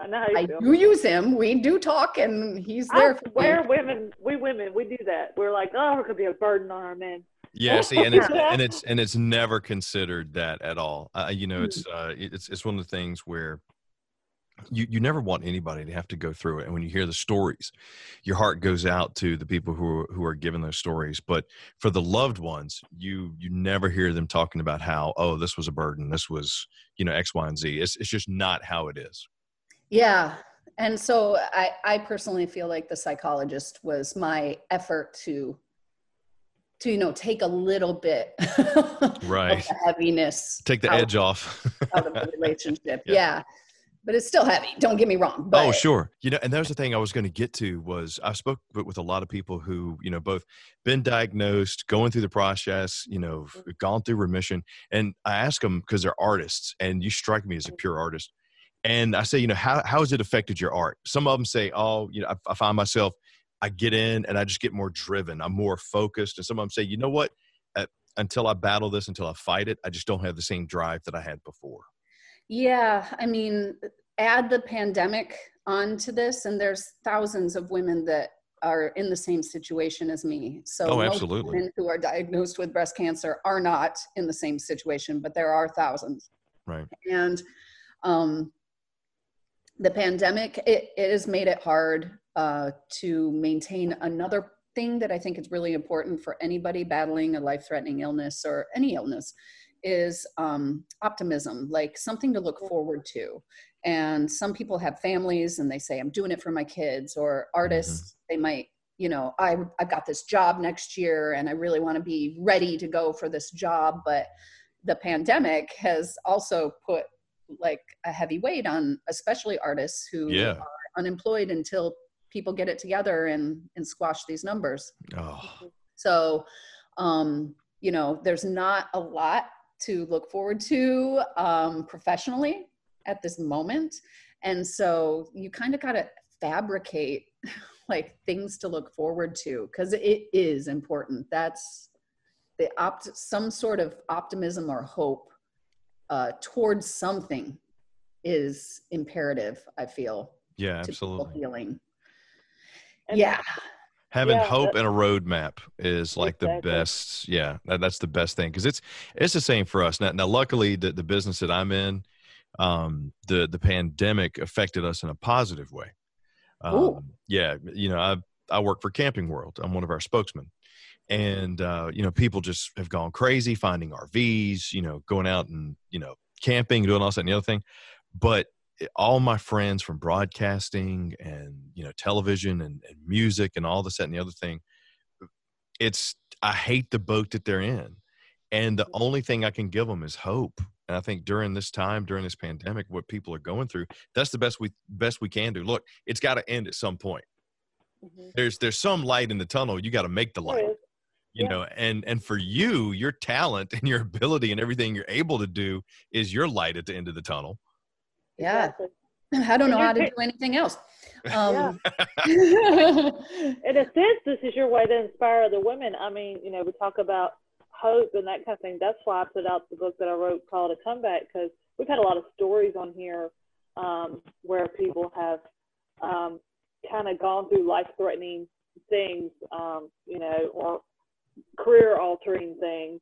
I know. I do use him. We do talk, and he's there. I swear, women, we women, we do that. We're like, oh, it could be a burden on our men. Yeah, see, and it's and it's and it's never considered that at all. Uh, you know, it's uh, it's it's one of the things where you, you never want anybody to have to go through it. And when you hear the stories, your heart goes out to the people who are, who are given those stories. But for the loved ones, you you never hear them talking about how oh this was a burden, this was you know X, Y, and Z. It's it's just not how it is. Yeah, and so I I personally feel like the psychologist was my effort to to you know take a little bit right heaviness take the edge off out of the relationship yeah. yeah but it's still heavy. Don't get me wrong. Oh, but. Oh, sure. You know, and that was the thing I was going to get to was I spoke with a lot of people who, you know, both been diagnosed, going through the process, you know, mm-hmm. gone through remission. And I ask them because they're artists and you strike me as a pure artist. And I say, you know, how, how has it affected your art? Some of them say, oh, you know, I, I find myself, I get in and I just get more driven. I'm more focused. And some of them say, you know what? Uh, until I battle this, until I fight it, I just don't have the same drive that I had before. Yeah, I mean, add the pandemic onto this, and there's thousands of women that are in the same situation as me. So oh, absolutely. women who are diagnosed with breast cancer are not in the same situation, but there are thousands. Right. And um, the pandemic, it, it has made it hard uh, to maintain another thing that I think is really important for anybody battling a life-threatening illness or any illness is um, optimism, like something to look forward to. And some people have families and they say, I'm doing it for my kids, or artists, mm-hmm. they might, you know, I, I've got this job next year and I really want to be ready to go for this job. But the pandemic has also put like a heavy weight on especially artists who yeah. are unemployed until people get it together and and squash these numbers oh. so um you know there's not a lot to look forward to um, professionally at this moment. And so you kind of got to fabricate like things to look forward to because it is important. That's the opt some sort of optimism or hope uh, towards something is imperative. I feel Yeah, absolutely. healing. And yeah, Having Yeah, hope and a roadmap is like the best. Yeah, that, that's the best thing because it's it's the same for us now. Now, luckily, the, the business that I'm in, um, the the pandemic affected us in a positive way. Um, yeah, you know, I I work for Camping World. I'm one of our spokesmen, and uh, you know, people just have gone crazy finding RVs. You know, going out and you know camping, doing all that and the other thing. But all my friends from broadcasting and you know television and, and music and all this that and the other thing, it's I hate the boat that they're in, and the only thing I can give them is hope. And I think during this time, during this pandemic, what people are going through, that's the best we best we can do. Look, it's got to end at some point. Mhm. There's there's some light in the tunnel. You got to make the light you Yeah. know and and for you your talent and your ability and everything you're able to do is your light at the end of the tunnel yeah. Exactly. I don't know how to do anything else. Um, In a sense, this is your way to inspire other women. I mean, you know, we talk about hope and that kind of thing. That's why I put out the book that I wrote called A Comeback because we've had a lot of stories on here um, where people have um, kind of gone through life-threatening things, um, you know, or career-altering things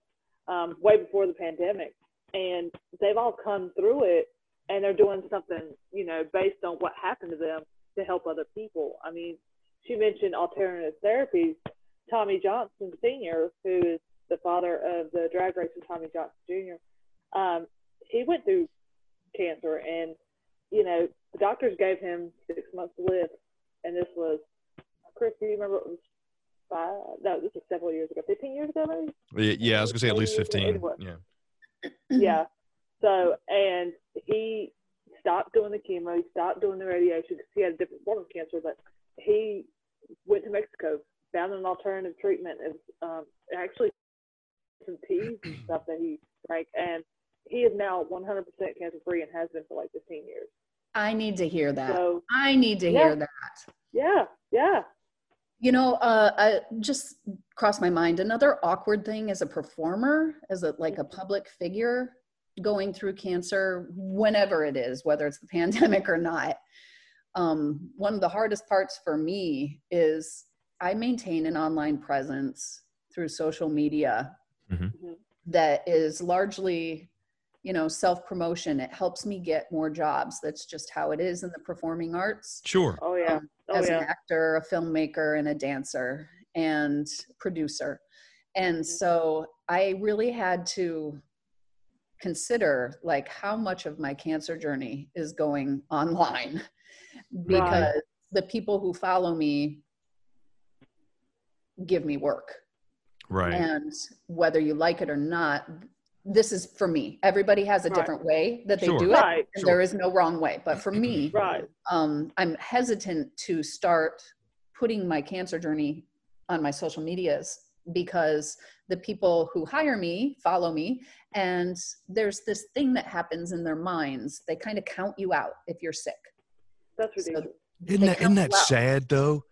um, way before the pandemic, and they've all come through it, and they're doing something, you know, based on what happened to them to help other people. I mean, she mentioned alternative therapies. Tommy Johnson Sr., who is the father of the drag racer Tommy Johnson Jr., um, he went through cancer, and you know the doctors gave him six months to live, and this was Chris. Do you remember? It was five. No, this was several years ago. Fifteen years ago, maybe. Yeah i was gonna say at least 15 Anyway. yeah Yeah. So, and he stopped doing the chemo, he stopped doing the radiation because he had a different form of cancer, but he went to Mexico, found an alternative treatment. It was um, actually some teas and stuff that he drank, and he is now 100% cancer free and has been for like 15 years. I need to hear that. So, I need to Yeah. hear that. yeah, yeah. You know, uh, I just crossed my mind. Another awkward thing as a performer, as a like a public figure going through cancer, whenever it is, whether it's the pandemic or not. Um, one of the hardest parts for me is I maintain an online presence through social media Mhm. Mhm. that is largely, you know, self promotion. It helps me get more jobs. That's just how it is in the performing arts sure Oh, yeah. Um, Oh, as yeah. an actor, a filmmaker, and a dancer and producer. And Mm-hmm. so I really had to consider like how much of my cancer journey is going online because the people who follow me give me work right and whether you like it or not this is for me everybody has a Right. different way that they Sure. do it Right. and there is no wrong way but for me Right. um, I'm hesitant to start putting my cancer journey on my social medias because the people who hire me follow me and there's this thing that happens in their minds. They kind of count you out if you're sick. That's So ridiculous. isn't they that, count isn't that sad though?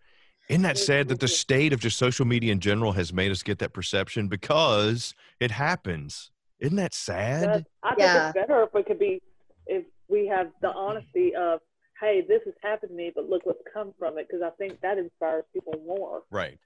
Isn't that sad that the state of just social media in general has made us get that perception? Because it happens. Isn't that sad? But I think Yeah. it's better if we could be, if we have the honesty of, hey, this has happened to me, but look what's come from it, because I think that inspires people more. right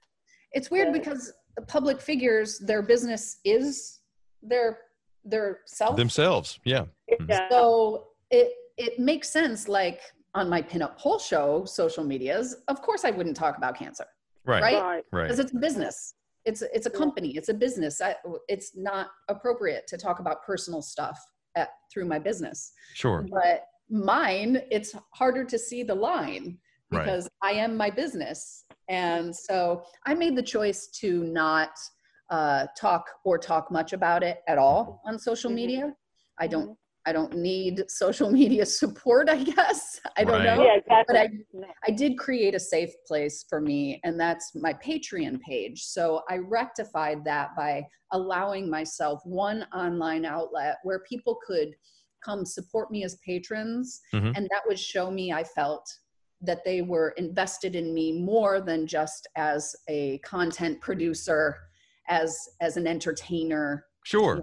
it's weird because the public figures their business is their their self themselves yeah Mhm. So it it makes sense. Like on my pinup whole show social medias, of course I wouldn't talk about cancer right Right? right. right because it's a business. It's it's a company. It's a business. I, it's not appropriate to talk about personal stuff at, through my business. sure But mine, it's harder to see the line Right. because I am my business, and so I made the choice to not uh, talk or talk much about it at all on social Mhm. media. I don't Mhm. I don't need social media support, I guess. I don't Right. know. Yeah, exactly. But I, I did create a safe place for me, and that's my Patreon page. So I rectified that by allowing myself one online outlet where people could come support me as patrons, Mhm. and that would show me I felt that they were invested in me more than just as a content producer, as as an entertainer. Sure.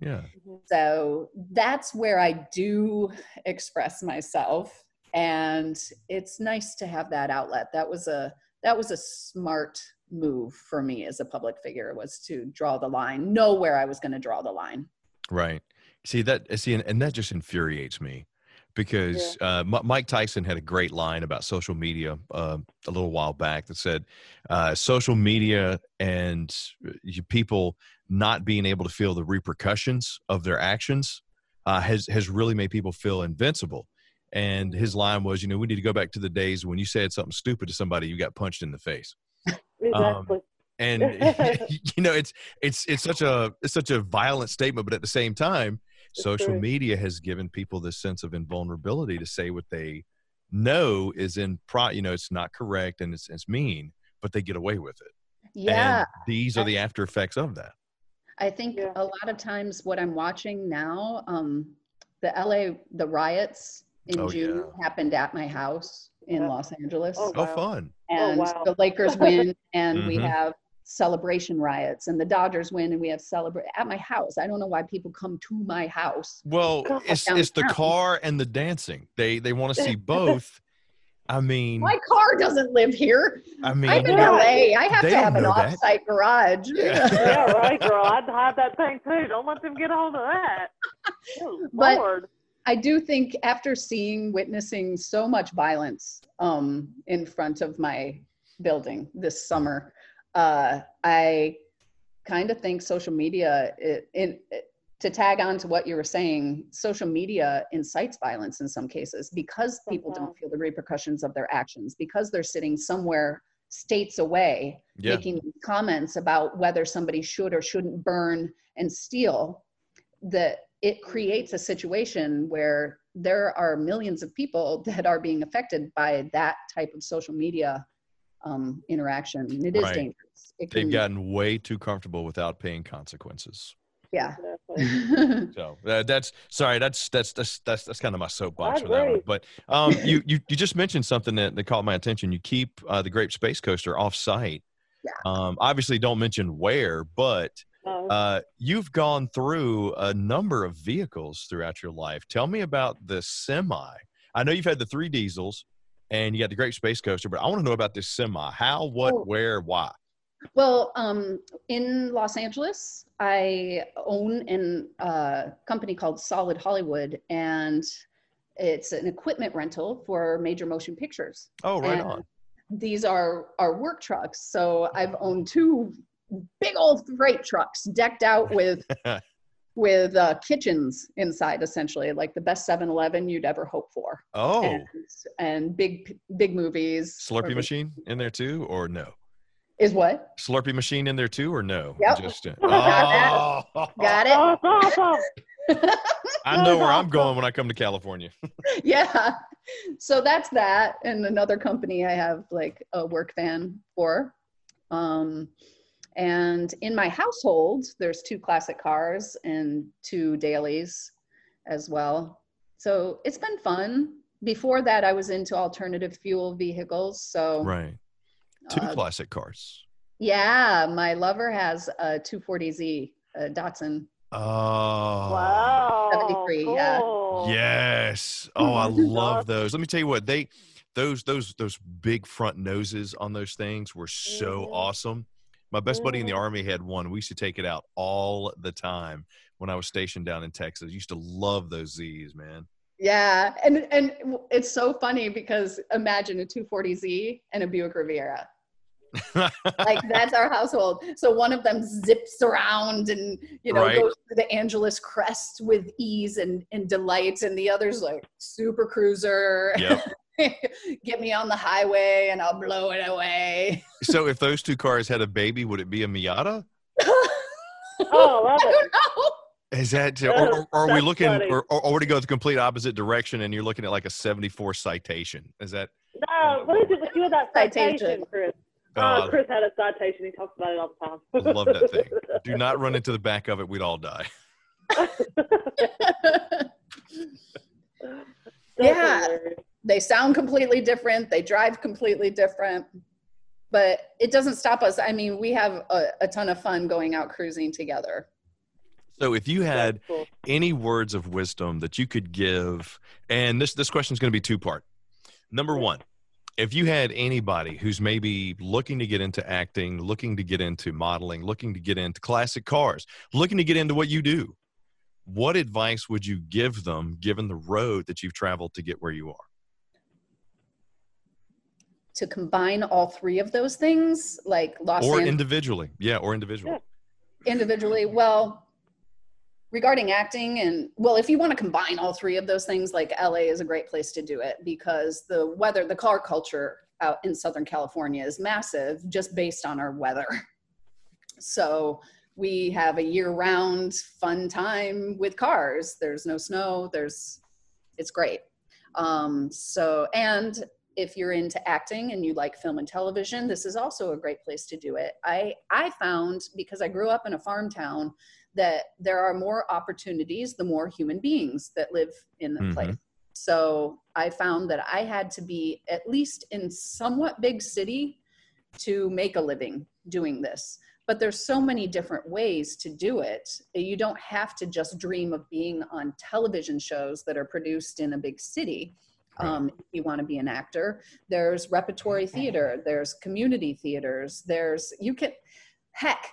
Yeah. So that's where I do express myself and it's nice to have that outlet. That was a that was a smart move for me as a public figure was to draw the line, know where I was going to draw the line. Right. See that see and, and that just infuriates me because yeah. uh, M- Mike Tyson had a great line about social media uh, a little while back that said uh, social media and uh, people not being able to feel the repercussions of their actions uh, has has really made people feel invincible. And his line was, you know, we need to go back to the days when you said something stupid to somebody, you got punched in the face. Exactly. Um, and you know, it's it's it's such a it's such a violent statement, but at the same time, social media has given people this sense of invulnerability to say what they know is in pro you know it's not correct and it's, it's mean but they get away with it yeah and these are the after effects of that i think yeah. a lot of times what i'm watching now um the la the riots in oh, june yeah. happened at my house in yeah. los angeles oh, oh wow. oh fun and oh, wow. the lakers win and mm-hmm. we have celebration riots and the Dodgers win and we have celebrate at my house. I don't know why people come to my house. Well, it's it's the car and the dancing. They they want to see both. I mean, my car doesn't live here. I mean, I'm in LA. I have to have an offsite garage. Yeah. yeah, right, girl. I'd have that thing too. Don't let them get a hold of that. Oh, but Lord. I do think after seeing, witnessing so much violence um, in front of my building this summer, uh, I kind of think social media, it, it, to tag on to what you were saying, social media incites violence in some cases because people don't feel the repercussions of their actions, because they're sitting somewhere states away yeah. making comments about whether somebody should or shouldn't burn and steal that it creates a situation where there are millions of people that are being affected by that type of social media um, interaction. And it is right. dangerous. It They've gotten way too comfortable without paying consequences. Yeah. so uh, that's sorry. That's that's that's that's that's kind of my soapbox for that one. But um, you you you just mentioned something that, that caught my attention. You keep uh, the Grape Space Coaster off site. Yeah. Um, obviously, don't mention where, but uh, you've gone through a number of vehicles throughout your life. Tell me about the semi. I know you've had the three diesels and you got the Grape Space Coaster, but I want to know about this semi. How, what, oh. where, why? Well, um, in Los Angeles, I own a uh, company called Solid Hollywood, and it's an equipment rental for major motion pictures. Oh, right and on. These are our work trucks. So I've owned two big old freight trucks decked out with with uh, kitchens inside essentially like the best 7-eleven you'd ever hope for. Oh. And, and big big movies. Slurpee machine in there too or no? Is what? Slurpee machine in there too or no? Yep. just uh, got, oh. got it. I know where i'm going when i come to california. Yeah. So that's that and another company i have like a work van for. Um and in my household, there's two classic cars and two dailies as well. So it's been fun. Before that, I was into alternative fuel vehicles. So right, two uh, classic cars. Yeah, my lover has a 240Z, a Datsun. Oh, wow, 73. Cool. Yeah. Yes. Oh, I love those. Let me tell you what they those those those big front noses on those things were so mm-hmm. awesome my best buddy in the mm-hmm. army had one. We used to take it out all the time when I was stationed down in Texas. Used to love those Z's, man. Yeah, and and it's so funny because imagine a 240Z and a Buick Riviera. like that's our household. So one of them zips around and you know right. goes through the Angeles crest with ease and, and delight, and the other's like super cruiser. Yep. get me on the highway and I'll blow it away. so if those two cars had a baby, would it be a Miata? oh, I don't know. Is that, or, or, or are we looking, or, or, or to go the complete opposite direction and you're looking at like a 74 citation? Is that? No, what is it with you with that citation, citation Chris? Oh, oh, Chris had a citation. He talks about it all the time. I love that thing. Do not run into the back of it. We'd all die. yeah. Hilarious they sound completely different, they drive completely different, but it doesn't stop us. I mean, we have a, a ton of fun going out cruising together. So if you had cool. any words of wisdom that you could give, and this this question is going to be two part. Number one, if you had anybody who's maybe looking to get into acting, looking to get into modeling, looking to get into classic cars, looking to get into what you do, what advice would you give them given the road that you've traveled to get where you are? To combine all three of those things, like Los Or Angeles individually. Yeah, or individually. individually, well, regarding acting and well, if you want to combine all three of those things, like LA is a great place to do it because the weather, the car culture out in Southern California is massive just based on our weather. So we have a year-round fun time with cars. There's no snow. There's, it's great. Um, so and if you're into acting and you like film and television, this is also a great place to do it. I I found because I grew up in a farm town that there are more opportunities the more human beings that live in the Mhm. place. So I found that I had to be at least in somewhat big city to make a living doing this. But there's so many different ways to do it. You don't have to just dream of being on television shows that are produced in a big city. Um, if you want to be an actor, there's repertory theater, there's community theaters, there's you can heck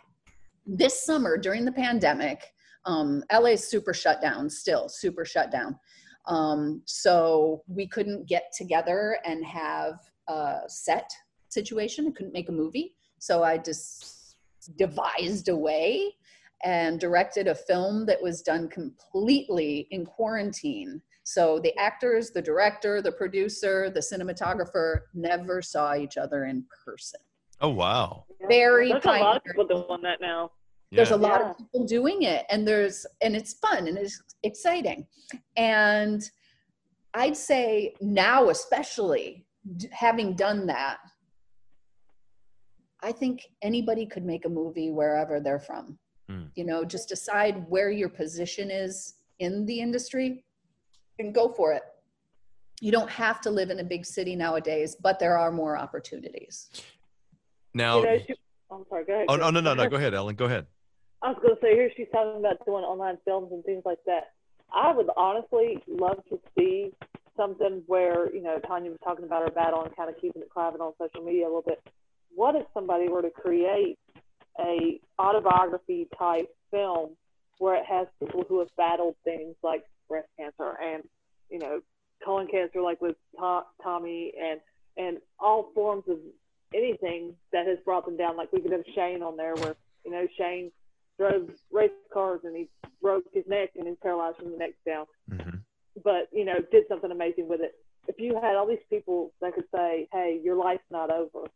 this summer during the pandemic, um, LA's super shut down, still super shut down. Um, so we couldn't get together and have a set situation. I couldn't make a movie. So I just devised a way and directed a film that was done completely in quarantine. So the actors, the director, the producer, the cinematographer never saw each other in person. Oh wow. Very There's a lot of people doing that now. there's Yeah. a lot Yeah. of people doing it and there's and it's fun and it's exciting and i'd say now especially having done that i think anybody could make a movie wherever they're from Hmm. you know just decide where your position is in the industry and go for it you don't have to live in a big city nowadays but there are more opportunities Now, You know, she, I'm sorry. Go ahead. oh, no, no, no, no. Go ahead, Ellen. Go ahead. I was going to say, here she's talking about doing online films and things like that. I would honestly love to see something where, you know, Tanya was talking about her battle and kind of keeping it private on social media a little bit. What if somebody were to create a autobiography type film where it has people who have battled things like breast cancer and, you know, colon cancer, like with To- Tommy, and and all forms of anything that has brought them down. Like we could have Shane on there, where you know Shane drove race cars and he broke his neck and he's paralyzed from the neck down. hmm But you know, did something amazing with it. If you had all these people that could say, "Hey, your life's not over,"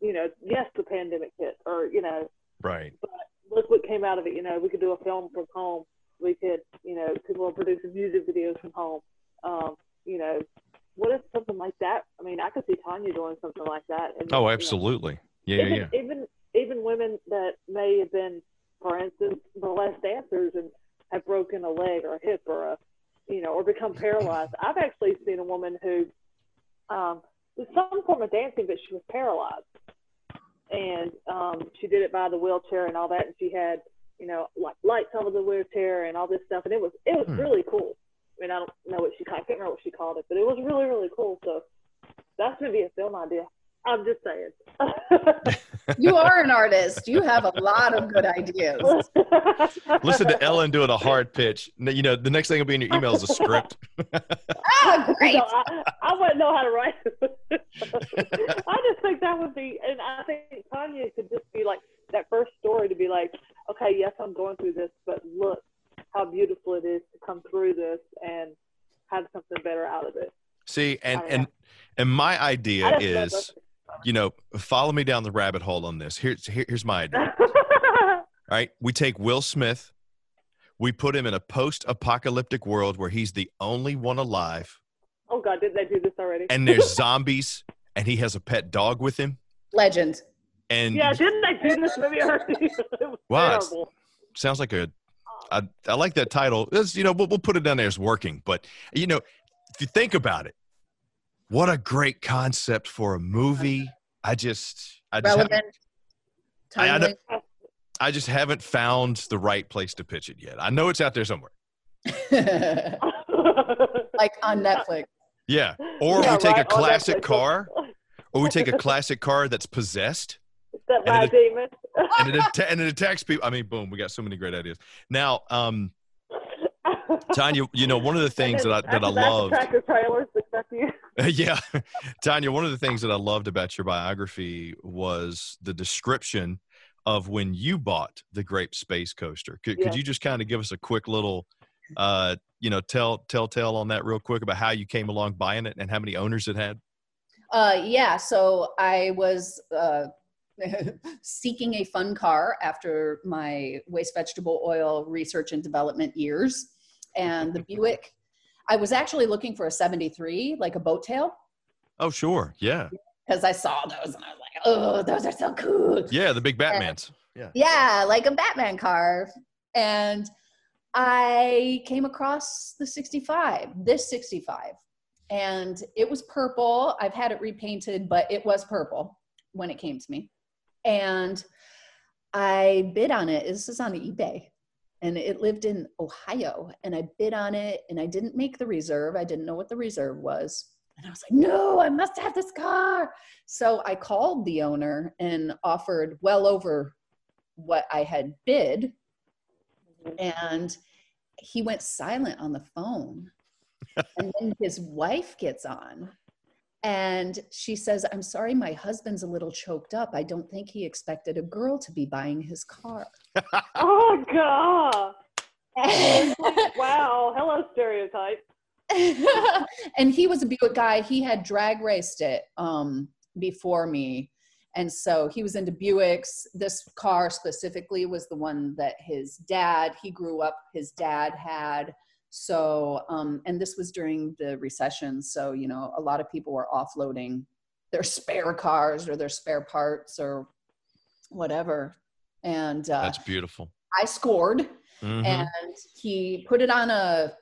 you know, yes, the pandemic hit, or you know, Right. but look what came out of it. You know, we could do a film from home. We could, you know, people are producing music videos from home. Um, you know, what if something like that? I mean, I could see Tanya doing something like that. And, you Oh, know, absolutely. Yeah, even, yeah. even even women that may have been, for instance, burlesque dancers and have broken a leg or a hip or a, you know, or become paralyzed. I've actually seen a woman who um, did some form of dancing, but she was paralyzed, and um, she did it by the wheelchair and all that, and she had, you know, like lights over the wheelchair and all this stuff, and it was it was Hmm. really cool. I mean, I don't know what she I can't remember what she called it, but it was really really cool. So that's gonna be a film idea. I'm just saying. you are an artist you have a lot of good ideas Listen to Ellen doing a hard pitch. You know, the next thing will be in your email is a script. ah, great No, I, I wouldn't know how to write. I just think that would be, and I think Tanya could just be like that first story to be like, okay, yes, I'm going through this, but look how beautiful it is to come through this and have something better out of it. See, and I don't and and my idea is, you know, follow me down the rabbit hole on this. Here's here, here's my idea. those- All right, we take Will Smith, we put him in a post-apocalyptic world where he's the only one alive, oh God, did they do this already? and there's zombies, and he has a pet dog with him, legend. And yeah, didn't they do this movie already? Wow, terrible. sounds like a I, I like that title. It's, you know, we'll, we'll put it down there as working, but you know, if you think about it, what a great concept for a movie. I just, I just, haven't, Relevant. I- I. I just haven't found the right place to pitch it yet. I know it's out there somewhere. like on Netflix. Yeah. Or Yeah, we take right, a classic car, or we take a classic car that's possessed That my it- demon. and it, atta- and it attacks people. I mean, boom, we got so many great ideas. Now, um, Tanya, you know, one of the things that I, that I After that, the loved. Tractor trailers expect yeah. Tanya, one of the things that I loved about your biography was the description of when you bought the Grape Space Coaster. Could, Yeah. could you just kind of give us a quick little, uh, you know, tell tell tell on that real quick about how you came along buying it and how many owners it had? Uh, yeah, so I was uh, seeking a fun car after my waste vegetable oil research and development years. And the Buick, I was actually looking for a 73, like a boat tail, Oh, sure. Yeah. because I saw those and I was like, oh, those are so cool. Yeah. The big Batmans. Yeah. Yeah, like a Batman car. And I came across the 65, this 65. And it was purple. I've had it repainted, but it was purple when it came to me. And I bid on it. This is on eBay. And it lived in Ohio. And I bid on it and I didn't make the reserve. I didn't know what the reserve was. And I was like, no, I must have this car. So I called the owner and offered well over what I had bid. And he went silent on the phone. and then his wife gets on and she says, I'm sorry, my husband's a little choked up. I don't think he expected a girl to be buying his car. Oh god! Wow. Hello, stereotype. and he was a Buick guy. He had drag raced it um, before me. And so he was into Buicks. This car specifically was the one that his dad, he grew up, his dad had. So, um, and this was during the recession. So, you know, a lot of people were offloading their spare cars or their spare parts or whatever. And uh, That's beautiful. I scored Mhm. and he put it on a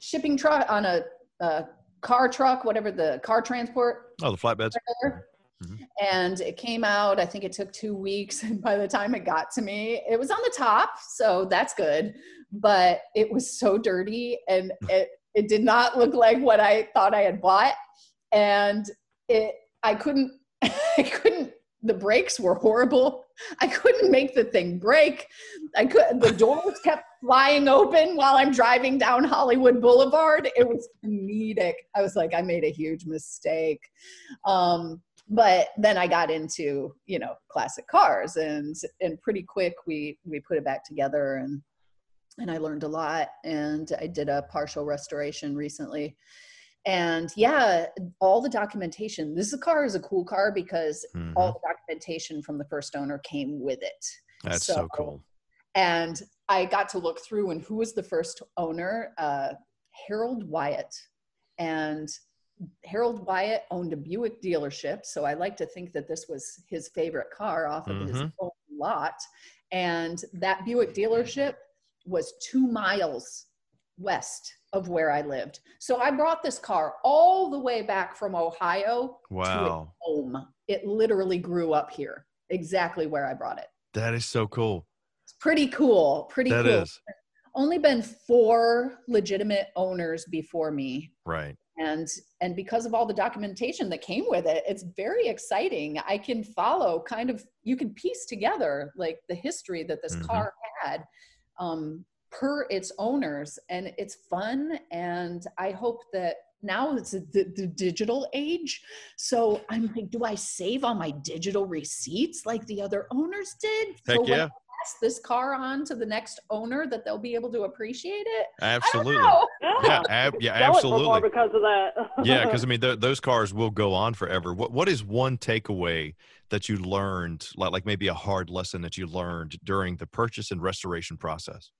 shipping truck on a, a car truck whatever the car transport oh, the flatbeds. Mhm. and it came out i think it took two weeks and by the time it got to me it was on the top so that's good but it was so dirty and it it did not look like what i thought i had bought. And it i couldn't i couldn't the brakes were horrible. I couldn't make the thing break. I could the doors kept flying open while i'm driving down hollywood boulevard. It was comedic. I was like i made a huge mistake. Um but then i got into you know classic cars and and pretty quick we we put it back together and and i learned a lot and i did a partial restoration recently and yeah all the documentation this car is a cool car because Mhm. all the documentation from the first owner came with it That's so, so- cool. and I got to look through and who was the first owner, uh, Harold Wyatt. And Harold Wyatt owned a Buick dealership, so I like to think that this was his favorite car off of his Mhm. own lot. And that Buick dealership was two miles west of where I lived. So I brought this car all the way back from Ohio Wow. home. It literally grew up here, exactly where I brought it. That is so cool. It's pretty cool. Pretty That cool is. only been four legitimate owners before me Right. and and because of all the documentation that came with it it's very exciting i can follow kind of you can piece together like the history that this Mhm. car had um, per its owners and it's fun and i hope that now it's the, the digital age so i'm like do i save on my digital receipts like the other owners did Heck so yeah. I pass this car on to the next owner that they'll be able to appreciate it Absolutely. Yeah. Ab- yeah. Sell it for more Absolutely. because of that. yeah, because I mean, th- those cars will go on forever. What What is one takeaway that you learned, like like maybe a hard lesson that you learned during the purchase and restoration process?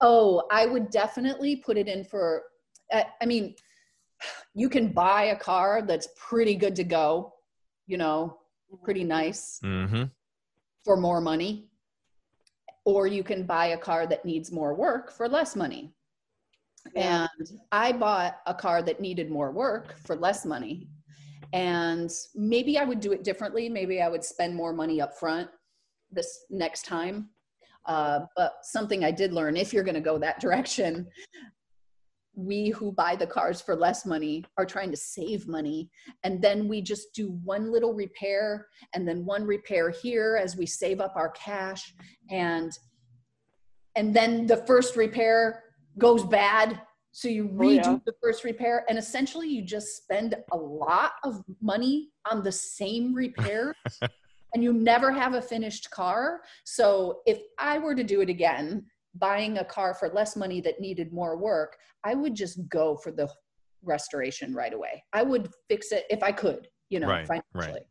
Oh, I would definitely put it in for, uh, I mean, you can buy a car that's pretty good to go, you know, pretty nice Mm-hmm. for more money. Or you can buy a car that needs more work for less money. Yeah. And I bought a car that needed more work for less money. And maybe I would do it differently. Maybe I would spend more money up front this next time. Uh, but something I did learn if you're going to go that direction, we who buy the cars for less money are trying to save money. And then we just do one little repair and then one repair here as we save up our cash. And and then the first repair goes bad so you Oh, redo yeah. the first repair and essentially you just spend a lot of money on the same repairs and you never have a finished car so if i were to do it again buying a car for less money that needed more work i would just go for the restoration right away i would fix it if i could you know Right, right. financially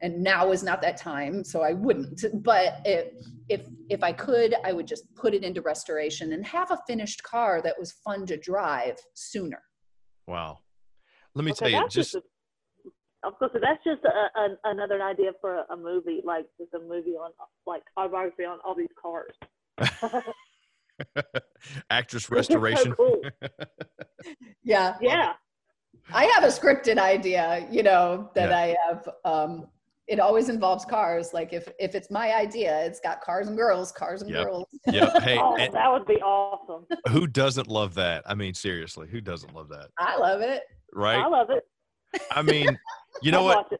and now is not that time so i wouldn't but if if if i could i would just put it into restoration and have a finished car that was fun to drive sooner Wow. Let me Okay, tell you, just just. a, of course, that's just a, a, another idea for a, a movie, like just a movie on, like autobiography on all these cars. actress Which is so restoration. cool. yeah Yeah. i have a scripted idea you know that Yeah. i have um it always involves cars like if if it's my idea it's got cars and girls cars and Yep. girls Yeah, Hey, Oh, and that would be awesome. who doesn't love that? I mean, seriously, who doesn't love that? i love it Right. I love it. I mean, you know I'd what?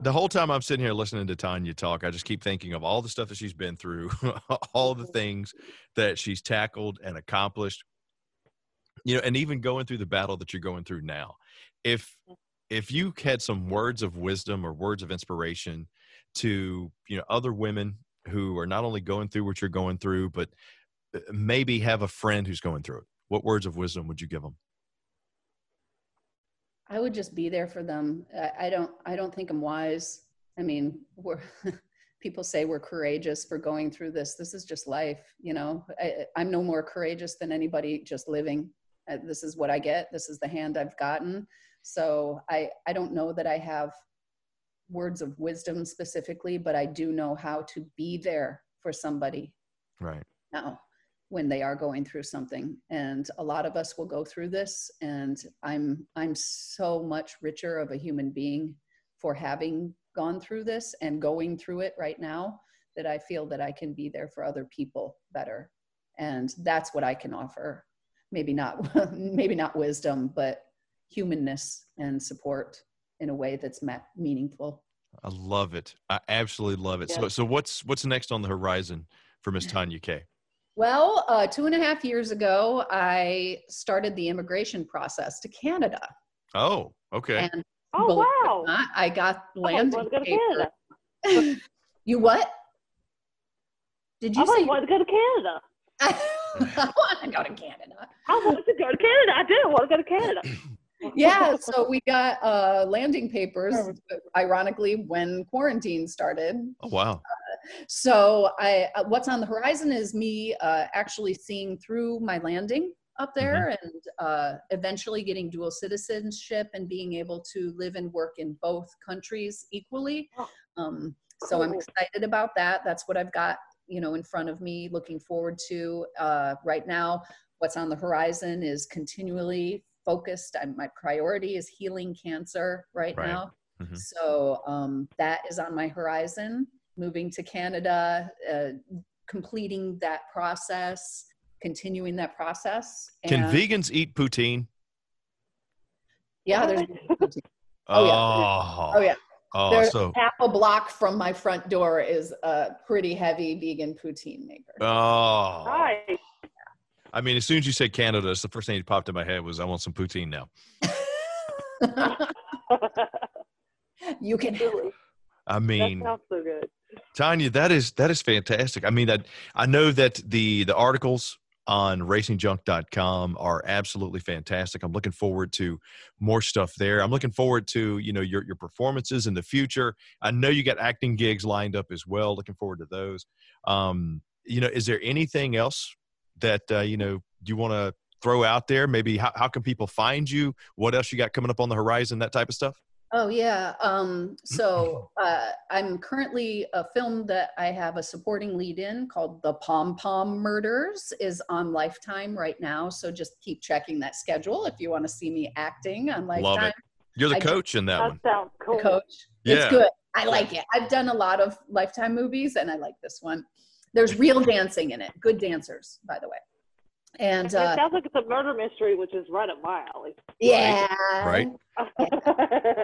The whole time I'm sitting here listening to Tanya talk, I just keep thinking of all the stuff that she's been through, all the things that she's tackled and accomplished. You know, and even going through the battle that you're going through now. If if you had some words of wisdom or words of inspiration to, you know, other women who are not only going through what you're going through, but uh, maybe have a friend who's going through it, what words of wisdom would you give them? I would just be there for them. I, I don't. I don't think I'm wise. I mean, we're people say we're courageous for going through this. This is just life, you know. I, I'm no more courageous than anybody just living. Uh, this is what I get. This is the hand I've gotten. So I. I don't know that I have words of wisdom specifically, but I do know how to be there for somebody Right. now when they are going through something and a lot of us will go through this and i'm i'm so much richer of a human being for having gone through this and going through it right now that i feel that i can be there for other people better and that's what i can offer maybe not maybe not wisdom but humanness and support in a way that's meaningful I love it. I absolutely love it. So so what's what's next on the horizon for Miss Tanya K? Well, uh, two and a half years ago, I started the immigration process to Canada. Oh, okay. And Oh believe it or wow! not, I got I landing want to go paper. You what? Did I you say? want to go to Canada. I want to go to Canada. I want to go to Canada. I do want to go to Canada. Yeah, so we got uh, landing papers, ironically, when quarantine started. Oh wow. So I, uh, what's on the horizon is me uh, actually seeing through my landing up there and uh, eventually getting dual citizenship and being able to live and work in both countries equally. Oh, Um, so I'm excited about that. That's what I've got, you know, in front of me. Looking forward to uh, right now. What's on the horizon is continually focused. I'm, my priority is healing cancer right, Right. now. Mhm. So um, that is on my horizon. Moving to Canada, uh, completing that process, continuing that process. Can vegans eat poutine? Yeah, there's. Oh, Oh, yeah. Oh yeah, Oh, there's so half a block from my front door is a pretty heavy vegan poutine maker. oh. Nice. I mean, as soon as you said Canada, it's the first thing that popped in my head was I want some poutine now. you can have really, I that mean, sounds so good. Tanya, that is that is fantastic. I mean, I I know that the the articles on racingjunk.com are absolutely fantastic. I'm looking forward to more stuff there. I'm looking forward to, you know, your your performances in the future. I know you got acting gigs lined up as well. Looking forward to those. Um, you know, is there anything else that uh, you know you want to throw out there? Maybe how, how can people find you? What else you got coming up on the horizon? That type of stuff. Oh yeah. Um, so uh, I'm currently a film that I have a supporting lead in called The Pom Pom Murders is on Lifetime right now. So just keep checking that schedule if you want to see me acting on Lifetime. Love it. You're the I- coach in that That one. sounds The cool. Coach. Yeah. It's good. I like it. I've done a lot of Lifetime movies and I like this one. There's real dancing in it. Good dancers, by the way. And it uh, sounds like it's a murder mystery, which is right up my alley. yeah, Right.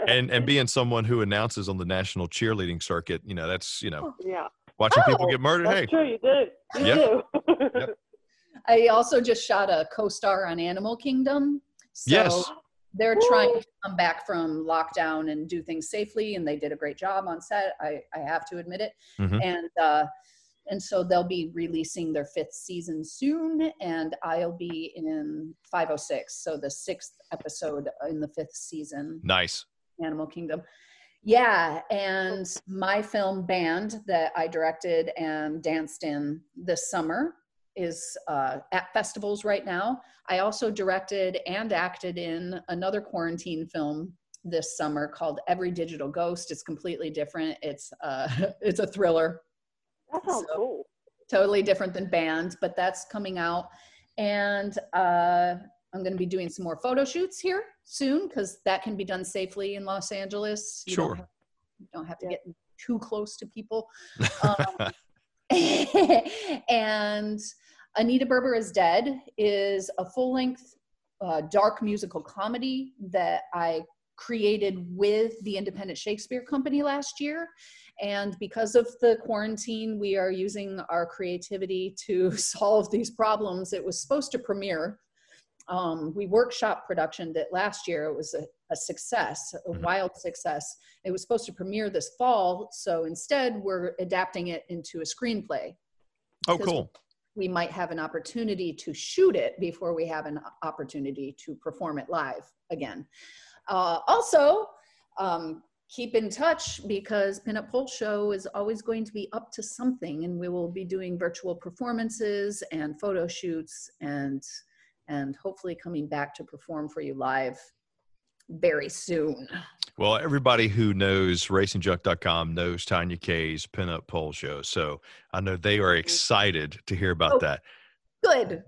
And and being someone who announces on the national cheerleading circuit, you know, that's you know, yeah, watching people Oh, get murdered. that's Hey, true. You do. You Yep. do. Yep. I also just shot a co-star on Animal Kingdom. So Yes. they're trying to come back from lockdown and do things safely, and they did a great job on set. I, I have to admit it. Mhm. And uh, and so they'll be releasing their fifth season soon, and I'll be in 506, so the sixth episode in the fifth season. nice. Animal Kingdom. Yeah, and my film Band that I directed and danced in this summer is uh, at festivals right now. I also directed and acted in another quarantine film this summer called Every Digital Ghost. It's completely different. It's uh, it's a thriller, That sounds So- cool. totally different than Band, but that's coming out. And uh, I'm going to be doing some more photo shoots here soon because that can be done safely in Los Angeles. You Sure. Don't have, you don't have to Yeah. get too close to people. Um, and Anita Berber is Dead is a full length uh, dark musical comedy that I created with the Independent Shakespeare Company last year. And because of the quarantine, we are using our creativity to solve these problems. It was supposed to premiere. Um, we workshop production that last year. It was a, a success, a Mhm. wild success. It was supposed to premiere this fall. So instead, we're adapting it into a screenplay Oh, cool. we might have an opportunity to shoot it before we have an opportunity to perform it live again. Uh, also, um, keep in touch because Pinup Pole Show is always going to be up to something, and we will be doing virtual performances and photo shoots, and and hopefully coming back to perform for you live very soon. Well, everybody who knows racingjunk.com knows Tanya K's pinup pole show. So I know they are excited to hear about Oh, that. Good.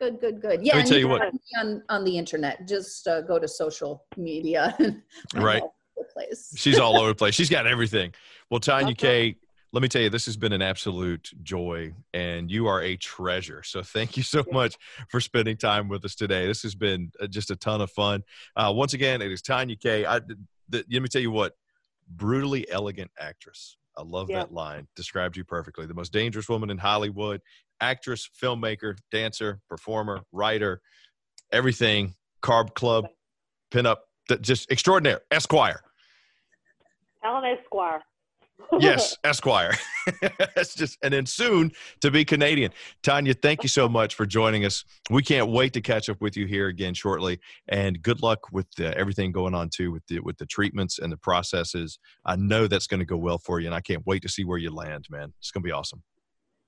Good, good, good. Yeah, Let me tell you you what- on on the internet. Just uh, go to social media. Right. all place. She's all over the place. She's got everything. Well, Tanya Okay. K, let me tell you, this has been an absolute joy, and you are a treasure. So thank you so much for spending time with us today. This has been uh, just a ton of fun. Uh, once again, it is Tanya K. I, the, let me tell you what, brutally elegant actress. I love Yeah. that line. Describes you perfectly. The most dangerous woman in Hollywood. Actress, filmmaker, dancer, performer, writer, everything. Carb Club, pinup, just extraordinary. Esquire. Alan Esquire. Yes, Esquire. it's just, and then soon to be Canadian. Tanya, thank you so much for joining us. We can't wait to catch up with you here again shortly. And good luck with uh, everything going on too with the with the treatments and the processes. I know that's going to go well for you, and I can't wait to see where you land, man. It's going to be awesome.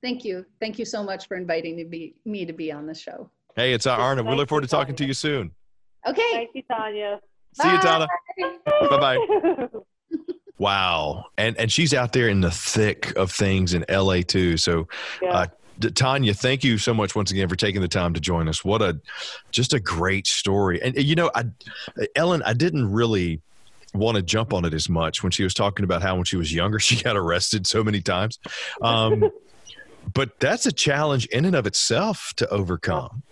Thank you. Thank you so much for inviting me to be, me to be on the show. Hey, it's our honor. We look forward to talking to you soon. Okay. Thank you, Tanya. See you, Bye. Tana. Bye bye. Wow, and and she's out there in the thick of things in LA too. So yeah. Uh, Tanya, thank you so much once again for taking the time to join us. What a just a great story. And you know, I Ellen, I didn't really want to jump on it as much when she was talking about how when she was younger she got arrested so many times. Um, but that's a challenge in and of itself to overcome.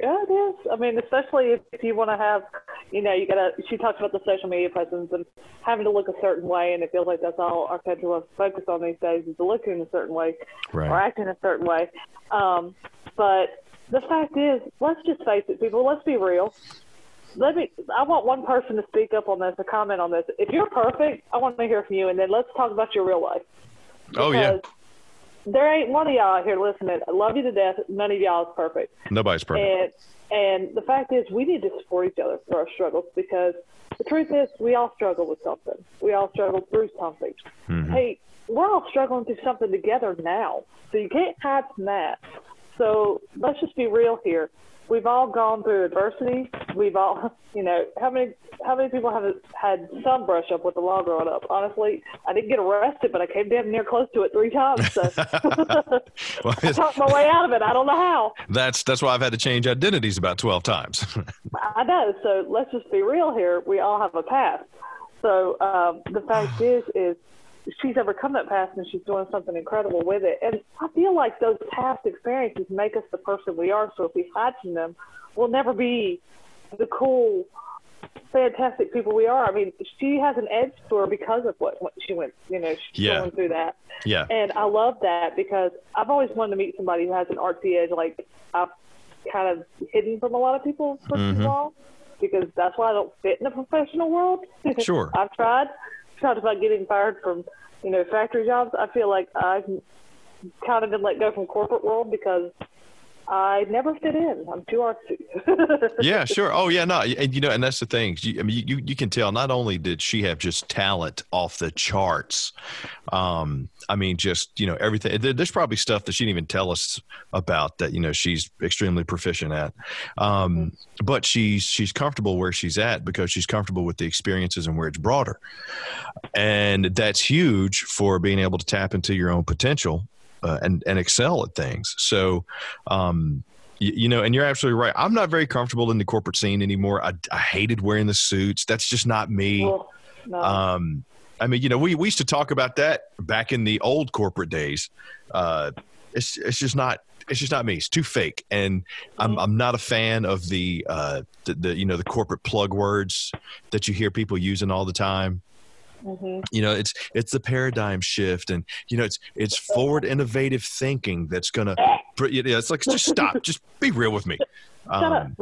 Yeah, it is. I mean, especially if, if you want to have, you know, you gotta. She talks about the social media presence and having to look a certain way, and it feels like that's all our country wants to focus on these days is to look in a certain way or Right. act in a certain way. Um, but the fact is, let's just face it, people. Let's be real. Let me. I want one person to speak up on this, to comment on this. If you're perfect, I want to hear from you, and then let's talk about your real life. Oh yeah. There ain't one of y'all out here listening. I love you to death. None of y'all is perfect. Nobody's perfect. And and the fact is, we need to support each other through our struggles because the truth is, we all struggle with something. We all struggle through something. Mhm. Hey, we're all struggling through something together now, so you can't hide from that. So let's just be real here. We've all gone through adversity. We've all, you know, how many how many people have had some brush up with the law growing up? Honestly, I didn't get arrested, but I came damn near close to it three times. So well, I talked my way out of it. I don't know how. That's that's why I've had to change identities about twelve times. I know. So let's just be real here. We all have a past. So um, the fact is, is she's overcome that past and she's doing something incredible with it. And I feel like those past experiences make us the person we are. So if we hide from them, we'll never be the cool, fantastic people we are. I mean, she has an edge to her because of what, what she went, you know, she's yeah. going through that. Yeah. And I love that because I've always wanted to meet somebody who has an artsy edge, like I've kind of hidden from a lot of people, 1st mm-hmm. of all, because that's why I don't fit in the professional world. Sure. I've tried. Talked about getting fired from, you know, factory jobs. I feel like I've kind of been let go from corporate world because I never fit in. I'm too artsy. yeah, sure. Oh, yeah, no, and you know, and that's the thing. You, I mean, you you can tell. Not only did she have just talent off the charts, um, I mean, just you know, everything. There's probably stuff that she didn't even tell us about that you know she's extremely proficient at. Um, mm-hmm. But she's she's comfortable where she's at because she's comfortable with the experiences and where it's brought her, and that's huge for being able to tap into your own potential uh, and and excel at things. So, um, you, you, know, and you're absolutely right. I'm not very comfortable in the corporate scene anymore. I, I hated wearing the suits. That's just not me. Well, no. um, I mean, you know, we, we used to talk about that back in the old corporate days. Uh, it's it's just not it's just not me. It's too fake, and I'm mm-hmm. I'm not a fan of the, uh, the the you know the corporate plug words that you hear people using all the time. Mm-hmm. You know, it's it's the paradigm shift, and you know, it's it's forward innovative thinking that's gonna. You know, it's like just stop, just be real with me. Um,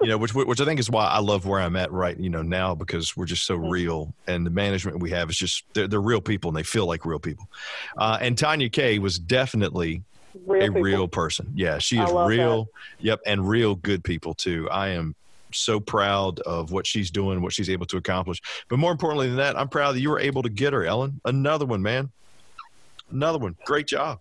you know, which which I think is why I love where I'm at right, you know, now because we're just so mm-hmm. real, and the management we have is just they're, they're real people and they feel like real people. Uh, and Tanya Kay was definitely real a people. real person. Yeah, she is real. That. Yep, and real good people too. I am so proud of what she's doing, what she's able to accomplish. But more importantly than that, I'm proud that you were able to get her, Ellen. Another one, man. Another one. Great job.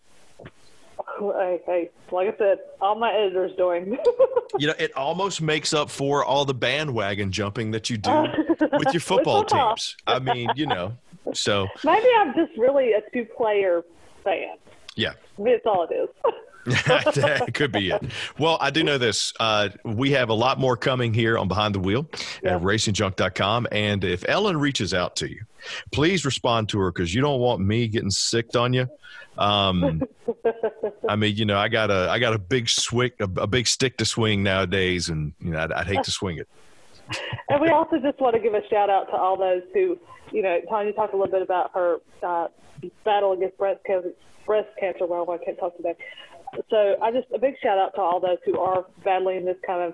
Hey, hey, like I said, all my editors doing. you know, it almost makes up for all the bandwagon jumping that you do uh, with your football teams. I mean, you know, so maybe I'm just really a two-player fan. Yeah, that's all it is. that could be it. Well, I do know this. Uh, we have a lot more coming here on Behind the Wheel yeah. at racingjunk.com. And if Ellen reaches out to you, please respond to her because you don't want me getting sick on you. Um, I mean, you know, I got a I got a big swing, a, a big stick to swing nowadays, and you know, I'd, I'd hate to swing it. and we also just want to give a shout out to all those who, you know, Tanya talked a little bit about her uh, battle against breast cancer. Breast cancer. Well, I can't talk today so I just a big shout out to all those who are battling this kind of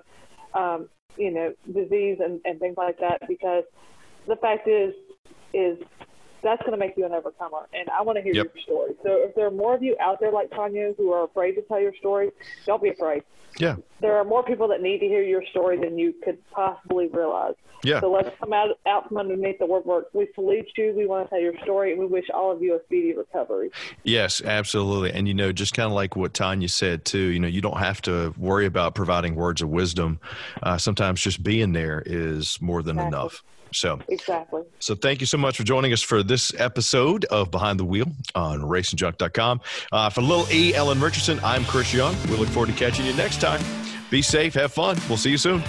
um, you know disease and, and things like that because the fact is is that's going to make you an overcomer. And I want to hear yep. your story. So if there are more of you out there like Tanya who are afraid to tell your story, don't be afraid. Yeah. There are more people that need to hear your story than you could possibly realize. Yeah. So let's come out out from underneath the woodwork. We salute you. We want to tell your story, and we wish all of you a speedy recovery. Yes, absolutely. And you know, just kind of like what Tanya said too. You know, you don't have to worry about providing words of wisdom. Uh, sometimes just being there is more than exactly. enough. So exactly. So thank you so much for joining us for this episode of Behind the Wheel on RacingJunk.com. Uh, for Little E, Ellen Richardson, I'm Chris Young. We look forward to catching you next time. Be safe, have fun. We'll see you soon.